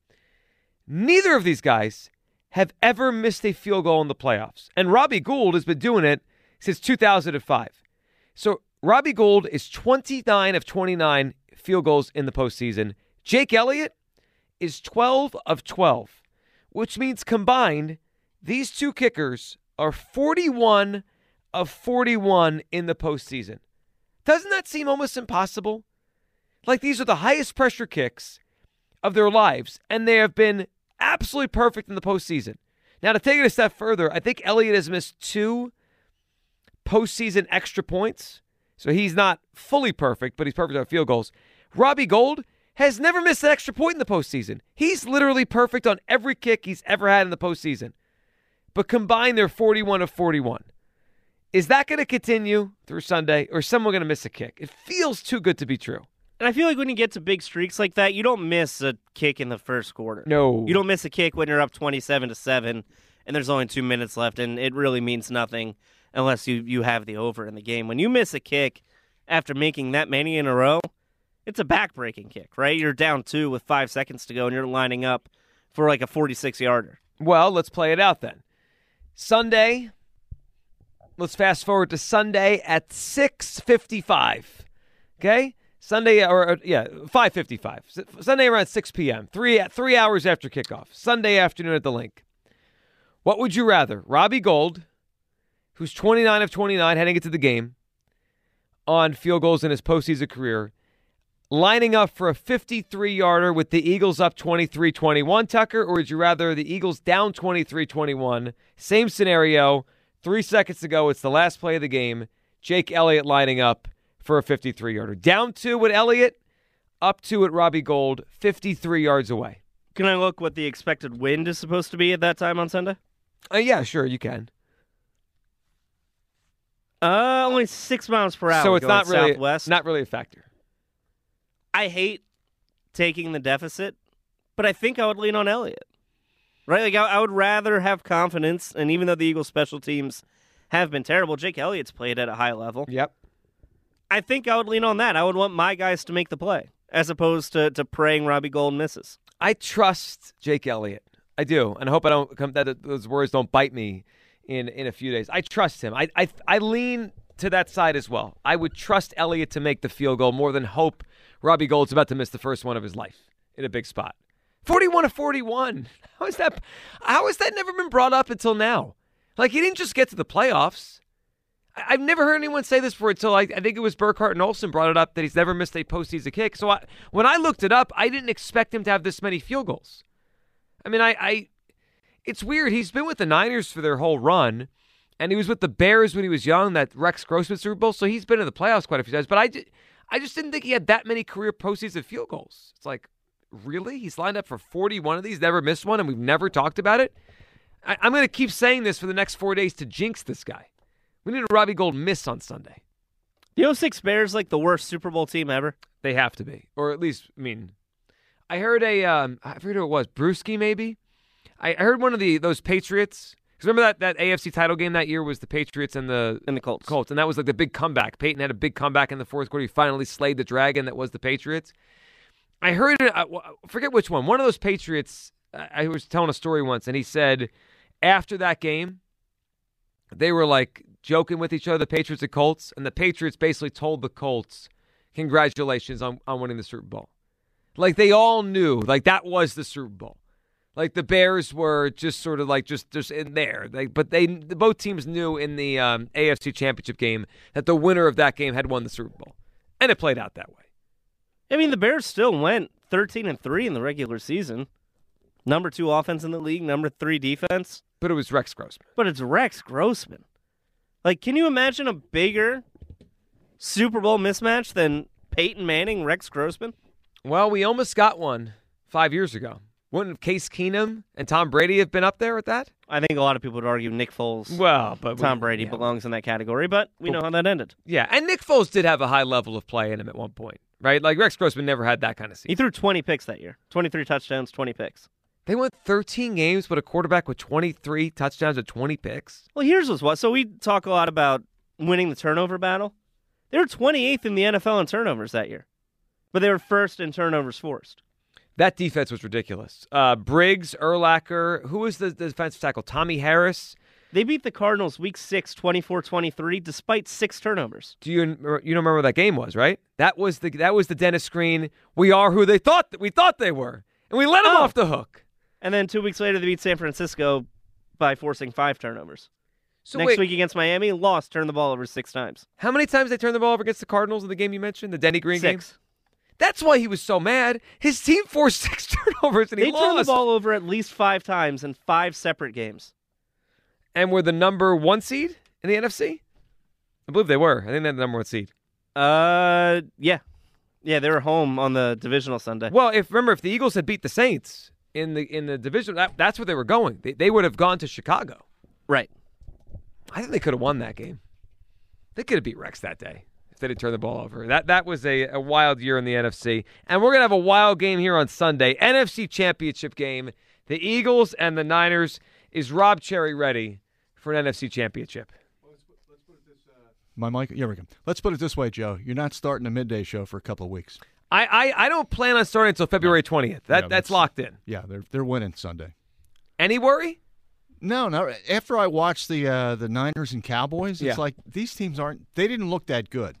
Speaker 3: Neither of these guys have ever missed a field goal in the playoffs, and Robbie Gould has been doing it since 2005. So Robbie Gould is 29 of 29 field goals in the postseason. Jake Elliott is 12 of 12, which means combined, these two kickers are 41 of 41 in the postseason. Doesn't that seem almost impossible? Like these are the highest pressure kicks of their lives, and they have been absolutely perfect in the postseason. Now, to take it a step further, I think Elliott has missed two postseason extra points. So he's not fully perfect, but he's perfect on field goals. Robbie Gould has never missed an extra point in the postseason. He's literally perfect on every kick he's ever had in the postseason. But combined, they're 41 of 41. Is that going to continue through Sunday, or is someone going to miss a kick? It feels too good to be true.
Speaker 4: And I feel like when you get to big streaks like that, you don't miss a kick in the first quarter.
Speaker 3: No.
Speaker 4: You don't miss a kick when you're up 27 to 7 and there's only 2 minutes left and it really means nothing unless you, you have the over in the game. When you miss a kick after making that many in a row, it's a backbreaking kick, right? You're down two with five seconds to go, and you're lining up for like a 46 yarder.
Speaker 3: Well, let's play it out then. Sunday. Let's fast forward to Sunday at 6:55. Okay, Sunday or yeah, 5:55. Sunday around 6 p.m. Three three hours after kickoff. Sunday afternoon at the Linc. What would you rather, Robbie Gould, who's 29 of 29 heading into the game on field goals in his postseason career, lining up for a 53 yarder with the Eagles up 23 21, Tucker? Or would you rather the Eagles down 23 21? Same scenario. Three seconds to go. it's the last play of the game. Jake Elliott lining up for a 53 yarder. Down two with Elliott, up two at Robbie Gould, 53 yards away.
Speaker 4: Can I look what the expected wind is supposed to be at that time on Sunday?
Speaker 3: Uh, yeah, sure, you can.
Speaker 4: Uh, only six miles per hour.
Speaker 3: so it's not really
Speaker 4: southwest.
Speaker 3: not really a factor.
Speaker 4: I hate taking the deficit, but I think I would lean on Elliott. Right? Like I, I would rather have confidence, and even though the Eagles' special teams have been terrible, Jake Elliott's played at a high level.
Speaker 3: Yep.
Speaker 4: I think I would lean on that. I would want my guys to make the play as opposed to, to praying Robbie Gould misses.
Speaker 3: I trust Jake Elliott. I do, and I hope I don't come that those words don't bite me in in a few days. I trust him. I I I lean to that side as well. I would trust Elliott to make the field goal more than hope Robbie Gould's about to miss the first one of his life in a big spot. 41 to 41. How is that how has that never been brought up until now? Like he didn't just get to the playoffs. I- I've never heard anyone say this before until I, I think it was Burkhardt and Olsen brought it up that he's never missed a postseason kick. So I, when I looked it up, I didn't expect him to have this many field goals. I mean, I, I it's weird. He's been with the Niners for their whole run, and he was with the Bears when he was young, that Rex Grossman Super Bowl. So he's been in the playoffs quite a few times. But I, I just didn't think he had that many career postseason field goals. It's like, really? He's lined up for 41 of these, never missed one, and we've never talked about it? I, I'm going to keep saying this for the next four days to jinx this guy. We need a Robbie Gould miss on Sunday.
Speaker 4: The 06 Bears like the worst Super Bowl team ever.
Speaker 3: They have to be, or at least, I mean, I heard a, um, I forget who it was, Brewski maybe. I heard one of the those Patriots. Because remember that that AFC title game that year was the Patriots and the
Speaker 4: And the Colts.
Speaker 3: Colts, and that was like the big comeback. Peyton had a big comeback in the fourth quarter. He finally slayed the dragon that was the Patriots. I heard uh, it. I forget which one. One of those Patriots. I I was telling a story once, and he said after that game, they were like joking with each other, the Patriots and Colts, and the Patriots basically told the Colts, "Congratulations on on winning the Super Bowl." Like they all knew, like that was the Super Bowl. Like the Bears were just sort of like just just in there, like, but they both teams knew in the um, AFC Championship game that the winner of that game had won the Super Bowl, and it played out that way.
Speaker 4: I mean, the Bears still went 13 and 3 in the regular season. Number two offense in the league, number three defense.
Speaker 3: But it was Rex Grossman.
Speaker 4: But it's Rex Grossman. Like, can you imagine a bigger Super Bowl mismatch than Peyton Manning, Rex Grossman?
Speaker 3: Well, we almost got one five years ago. Wouldn't Case Keenum and Tom Brady have been up there with that?
Speaker 4: I think a lot of people would argue Nick Foles,
Speaker 3: Well, but
Speaker 4: Tom Brady belongs in that category, but we know how that ended.
Speaker 3: Yeah, and Nick Foles did have a high level of play in him at one point, right? Like Rex Grossman never had that kind of season.
Speaker 4: He threw 20 picks that year 23 touchdowns, 20 picks.
Speaker 3: They went 13 games, but a quarterback with 23 touchdowns and 20 picks.
Speaker 4: Well, here's what's what. So we talk a lot about winning the turnover battle. They were 28th in the NFL in turnovers that year, but they were first in turnovers forced.
Speaker 3: That defense was ridiculous. Uh, Briggs, Urlacher, who was the, the defensive tackle? Tommy Harris.
Speaker 4: They beat the Cardinals week six, 24 23, despite six turnovers.
Speaker 3: Do you you don't remember what that game was, right? That was the that was the Dennis Green. We are who they thought that we thought they were, and we let them
Speaker 4: Oh.
Speaker 3: off the hook.
Speaker 4: And then two weeks later, they beat San Francisco by forcing five turnovers.
Speaker 3: So
Speaker 4: Next
Speaker 3: wait,
Speaker 4: week against Miami, lost, turned the ball over six times.
Speaker 3: how many times they turned the ball over against the Cardinals in the game you mentioned, the Denny Green game? That's why he was so mad. His team forced six turnovers and he
Speaker 4: They turned the ball over at least five times in five separate games.
Speaker 3: and were the number one seed in the NFC. I believe they were. I think they're the number one seed.
Speaker 4: Uh, yeah, yeah, they were home on the divisional Sunday.
Speaker 3: Well, if remember, if the Eagles had beat the Saints in the in the division, that, that's where they were going. They, they would have gone to Chicago.
Speaker 4: Right.
Speaker 3: I think they could have won that game. They could have beat Rex that day if they didn't turn the ball over. That that was a, a wild year in the NFC. And we're gonna have a wild game here on Sunday. NFC championship game. The Eagles and the Niners. Is Rob Cherry ready for an NFC championship?
Speaker 9: My mic. Here we go. Let's put it this way, Joe. You're not starting a midday show for a couple of weeks.
Speaker 3: I, I, I don't plan on starting until February 20th. That
Speaker 9: Yeah,
Speaker 3: that's,
Speaker 9: that's-
Speaker 3: locked in.
Speaker 9: Yeah, they're they're winning Sunday.
Speaker 3: Any worry?
Speaker 9: No, no. After I watched the uh, the Niners and Cowboys, it's
Speaker 3: Yeah.
Speaker 9: like these teams aren't. They didn't look that good,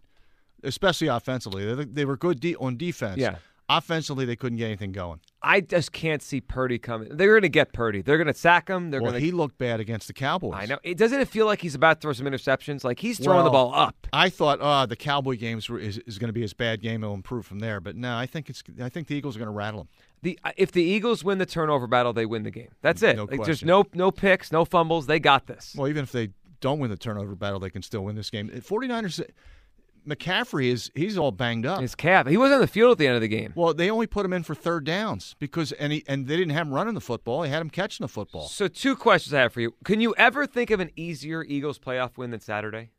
Speaker 9: especially offensively. They, they were good de- on defense.
Speaker 3: Yeah.
Speaker 9: Offensively, they couldn't get anything going.
Speaker 3: I just can't see Purdy coming. They're going to get Purdy. They're going to sack him. They're
Speaker 9: well,
Speaker 3: going to.
Speaker 9: he looked bad against the Cowboys.
Speaker 3: I know. It doesn't it feel like he's about to throw some interceptions? Like he's throwing the ball up.
Speaker 9: I thought, oh, the Cowboy games were, is, is going to be his bad game. It'll improve from there. But no, I think it's. I think the Eagles are going to rattle him.
Speaker 3: The if the Eagles win the turnover battle, they win the game. That's it.
Speaker 9: No
Speaker 3: Like, there's no no picks, no fumbles. They got this.
Speaker 9: Well, even if they don't win the turnover battle, they can still win this game. 49ers, McCaffrey is he's all banged up.
Speaker 3: His calf. He wasn't on the field at the end of the game.
Speaker 9: Well, they only put him in for third downs because and he, and they didn't have him running the football. They had him catching the football.
Speaker 3: So two questions I have for you. Can you ever think of an easier Eagles playoff win than Saturday?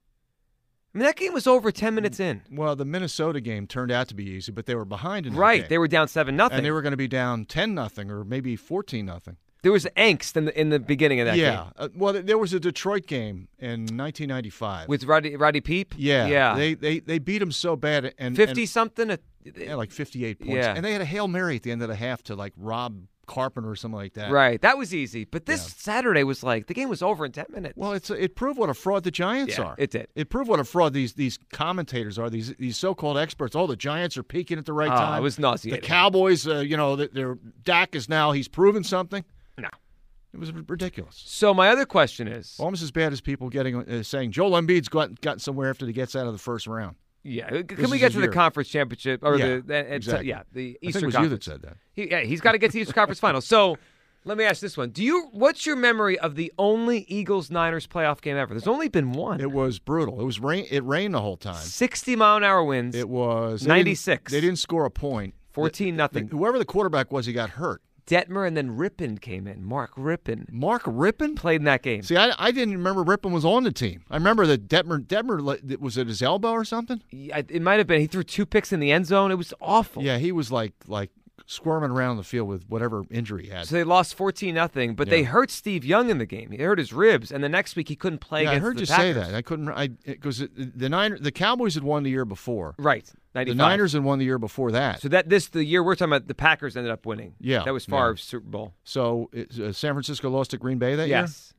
Speaker 3: I mean, that game was over 10 minutes in.
Speaker 9: Well, the Minnesota game turned out to be easy, but they were behind in
Speaker 3: Right.
Speaker 9: game.
Speaker 3: They were down 7 nothing.
Speaker 9: and they were going to be down ten nothing or maybe fourteen nothing.
Speaker 3: There was angst in the, in the beginning of that
Speaker 9: yeah.
Speaker 3: game.
Speaker 9: Uh, well, there was a Detroit game in 1995
Speaker 3: With Roddy, Rodney Peete?
Speaker 9: Yeah,
Speaker 3: Yeah.
Speaker 9: They they they beat him so bad and
Speaker 3: 50
Speaker 9: and,
Speaker 3: something?
Speaker 9: Yeah, like 58 points.
Speaker 3: Yeah.
Speaker 9: And they had a hail mary at the end of the half to like Rob Carpenter or something like that.
Speaker 3: Right. That was easy. But this
Speaker 9: Yeah.
Speaker 3: Saturday was like, the game was over in 10 minutes.
Speaker 9: Well, it's it proved what a fraud the Giants
Speaker 3: Yeah,
Speaker 9: are.
Speaker 3: it did.
Speaker 9: It proved what a fraud these these commentators are. These these so-called experts. Oh, the Giants are peaking at the right
Speaker 3: Oh,
Speaker 9: time.
Speaker 3: it was nauseating. The.
Speaker 9: Cowboys, uh, you know, their Dak is now he's proven something. It was ridiculous.
Speaker 3: So my other question is,
Speaker 9: Almost as bad as people getting uh, saying Joel Embiid's gotten gotten somewhere after he gets out of the first round.
Speaker 3: yeah, can
Speaker 9: This
Speaker 3: we get to the conference championship or
Speaker 9: Yeah,
Speaker 3: the, the
Speaker 9: exactly.
Speaker 3: yeah the
Speaker 9: I think it was you that said that.
Speaker 3: He, yeah, he's got to get to the Eastern Conference Finals. So let me ask this one: Do you? What's your memory of the only Eagles Niners playoff game ever? There's only been one.
Speaker 9: It was brutal. It was rain. It rained the whole time.
Speaker 3: 60 mile an hour winds.
Speaker 9: It was
Speaker 3: 96.
Speaker 9: They didn't score a point.
Speaker 3: 14 nothing.
Speaker 9: Whoever the quarterback was, he got hurt.
Speaker 3: Detmer and then Rypien came in. Mark Rypien
Speaker 9: Mark Rypien
Speaker 3: played in that game.
Speaker 9: See, I, I didn't remember Rypien was on the team. I remember that Detmer Detmer was it his elbow or something?
Speaker 3: Yeah, It might have been. He threw two picks in the end zone. It was awful.
Speaker 9: Yeah, he was like like squirming around the field with whatever injury he had.
Speaker 3: So they lost 14 nothing, but they hurt Steve Young in the game. He hurt his ribs, and the next week he couldn't play
Speaker 9: yeah, I heard you
Speaker 3: Packers.
Speaker 9: say that. I couldn't. I because the Niner the Cowboys had won the year before.
Speaker 3: Right,
Speaker 9: The Niners had won the year before that.
Speaker 3: So that this the year we're talking about, the Packers ended up winning.
Speaker 9: Yeah,
Speaker 3: that was
Speaker 9: yeah.
Speaker 3: Favre's Super Bowl.
Speaker 9: So it, uh, San Francisco lost to Green Bay that year.
Speaker 3: Yes,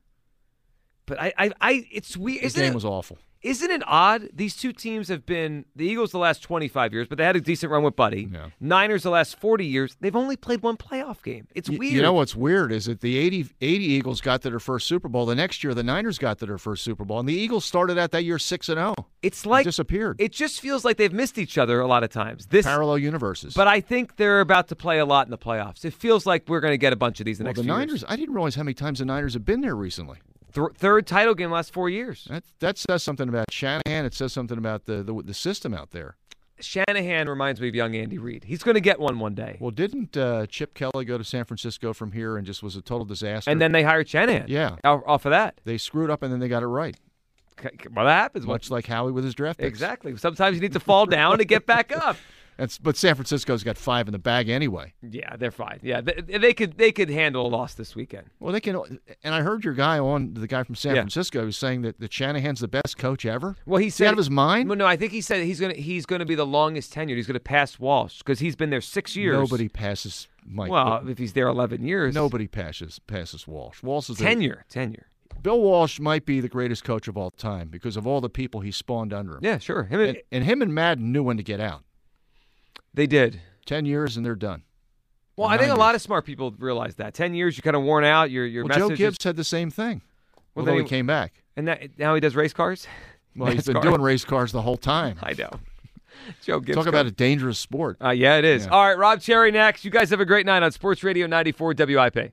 Speaker 3: but I, I, I it's weird.
Speaker 9: The game
Speaker 3: it,
Speaker 9: was awful.
Speaker 3: Isn't it odd? These two teams have been the Eagles the last 25 years, but they had a decent run with Buddy.
Speaker 9: Yeah.
Speaker 3: Niners the last 40 years. They've only played one playoff game. It's
Speaker 9: Y-
Speaker 3: weird.
Speaker 9: You know what's weird is that the 80, 80 Eagles got to their first Super Bowl. The next year, the Niners got to their first Super Bowl, and the Eagles started out that year six and zero.
Speaker 3: It's like
Speaker 9: disappeared.
Speaker 3: It just feels like they've missed each other a lot of times. This
Speaker 9: Parallel universes.
Speaker 3: But I think they're about to play a lot in the playoffs. It feels like we're going to get a bunch of these in the
Speaker 9: well,
Speaker 3: next
Speaker 9: the
Speaker 3: few
Speaker 9: Niners.
Speaker 3: years.
Speaker 9: I didn't realize how many times the Niners have been there recently.
Speaker 3: Th- third title game last four years.
Speaker 9: That that says something about Shanahan. It says something about the the, the system out there.
Speaker 3: Shanahan reminds me of young Andy Reid. He's going to get one one day.
Speaker 9: Well, didn't uh, Chip Kelly go to San Francisco from here and just was a total disaster?
Speaker 3: And then they hired Shanahan.
Speaker 9: Yeah.
Speaker 3: Off off of that.
Speaker 9: they screwed up and then they got it right.
Speaker 3: Well, that happens.
Speaker 9: Much like Howie with his draft picks.
Speaker 3: Exactly. Sometimes you need to fall down to get back up.
Speaker 9: That's, but San Francisco's got five in the bag anyway.
Speaker 3: Yeah, they're fine. Yeah, they, they could they could handle a loss this weekend.
Speaker 9: Well, they can. And I heard your guy on the guy from San
Speaker 3: Yeah.
Speaker 9: Francisco was saying that, that Shanahan's the best coach ever.
Speaker 3: Well, he said
Speaker 9: out of his mind.
Speaker 3: Well, no, I think he said he's gonna he's gonna be the longest tenured. He's gonna pass Walsh because he's been there six years.
Speaker 9: Nobody passes Mike.
Speaker 3: Well, if he's there eleven years,
Speaker 9: nobody passes passes Walsh. Walsh is the-
Speaker 3: tenure, tenure.
Speaker 9: Bill Walsh might be the greatest coach of all time because of all the people he spawned under him.
Speaker 3: Yeah, sure. Him and-
Speaker 9: and, and him and Madden knew when to get out.
Speaker 3: They did.
Speaker 9: Ten years and they're done.
Speaker 3: Well,
Speaker 9: Or
Speaker 3: I think
Speaker 9: nine
Speaker 3: a lot of smart people realize that. Ten years, you're kind of worn out. Your your
Speaker 9: Well, Joe Gibbs
Speaker 3: is-
Speaker 9: said the same thing.
Speaker 3: Well, then
Speaker 9: he came back.
Speaker 3: and that now he does race cars.
Speaker 9: Well, he's been doing race cars the whole time.
Speaker 3: I know. Joe Gibbs.
Speaker 9: Talk about a dangerous sport.
Speaker 3: Uh, yeah, it is.
Speaker 9: Yeah.
Speaker 3: All right, Rob Cherry next. You guys have a great night on Sports Radio 94 WIP.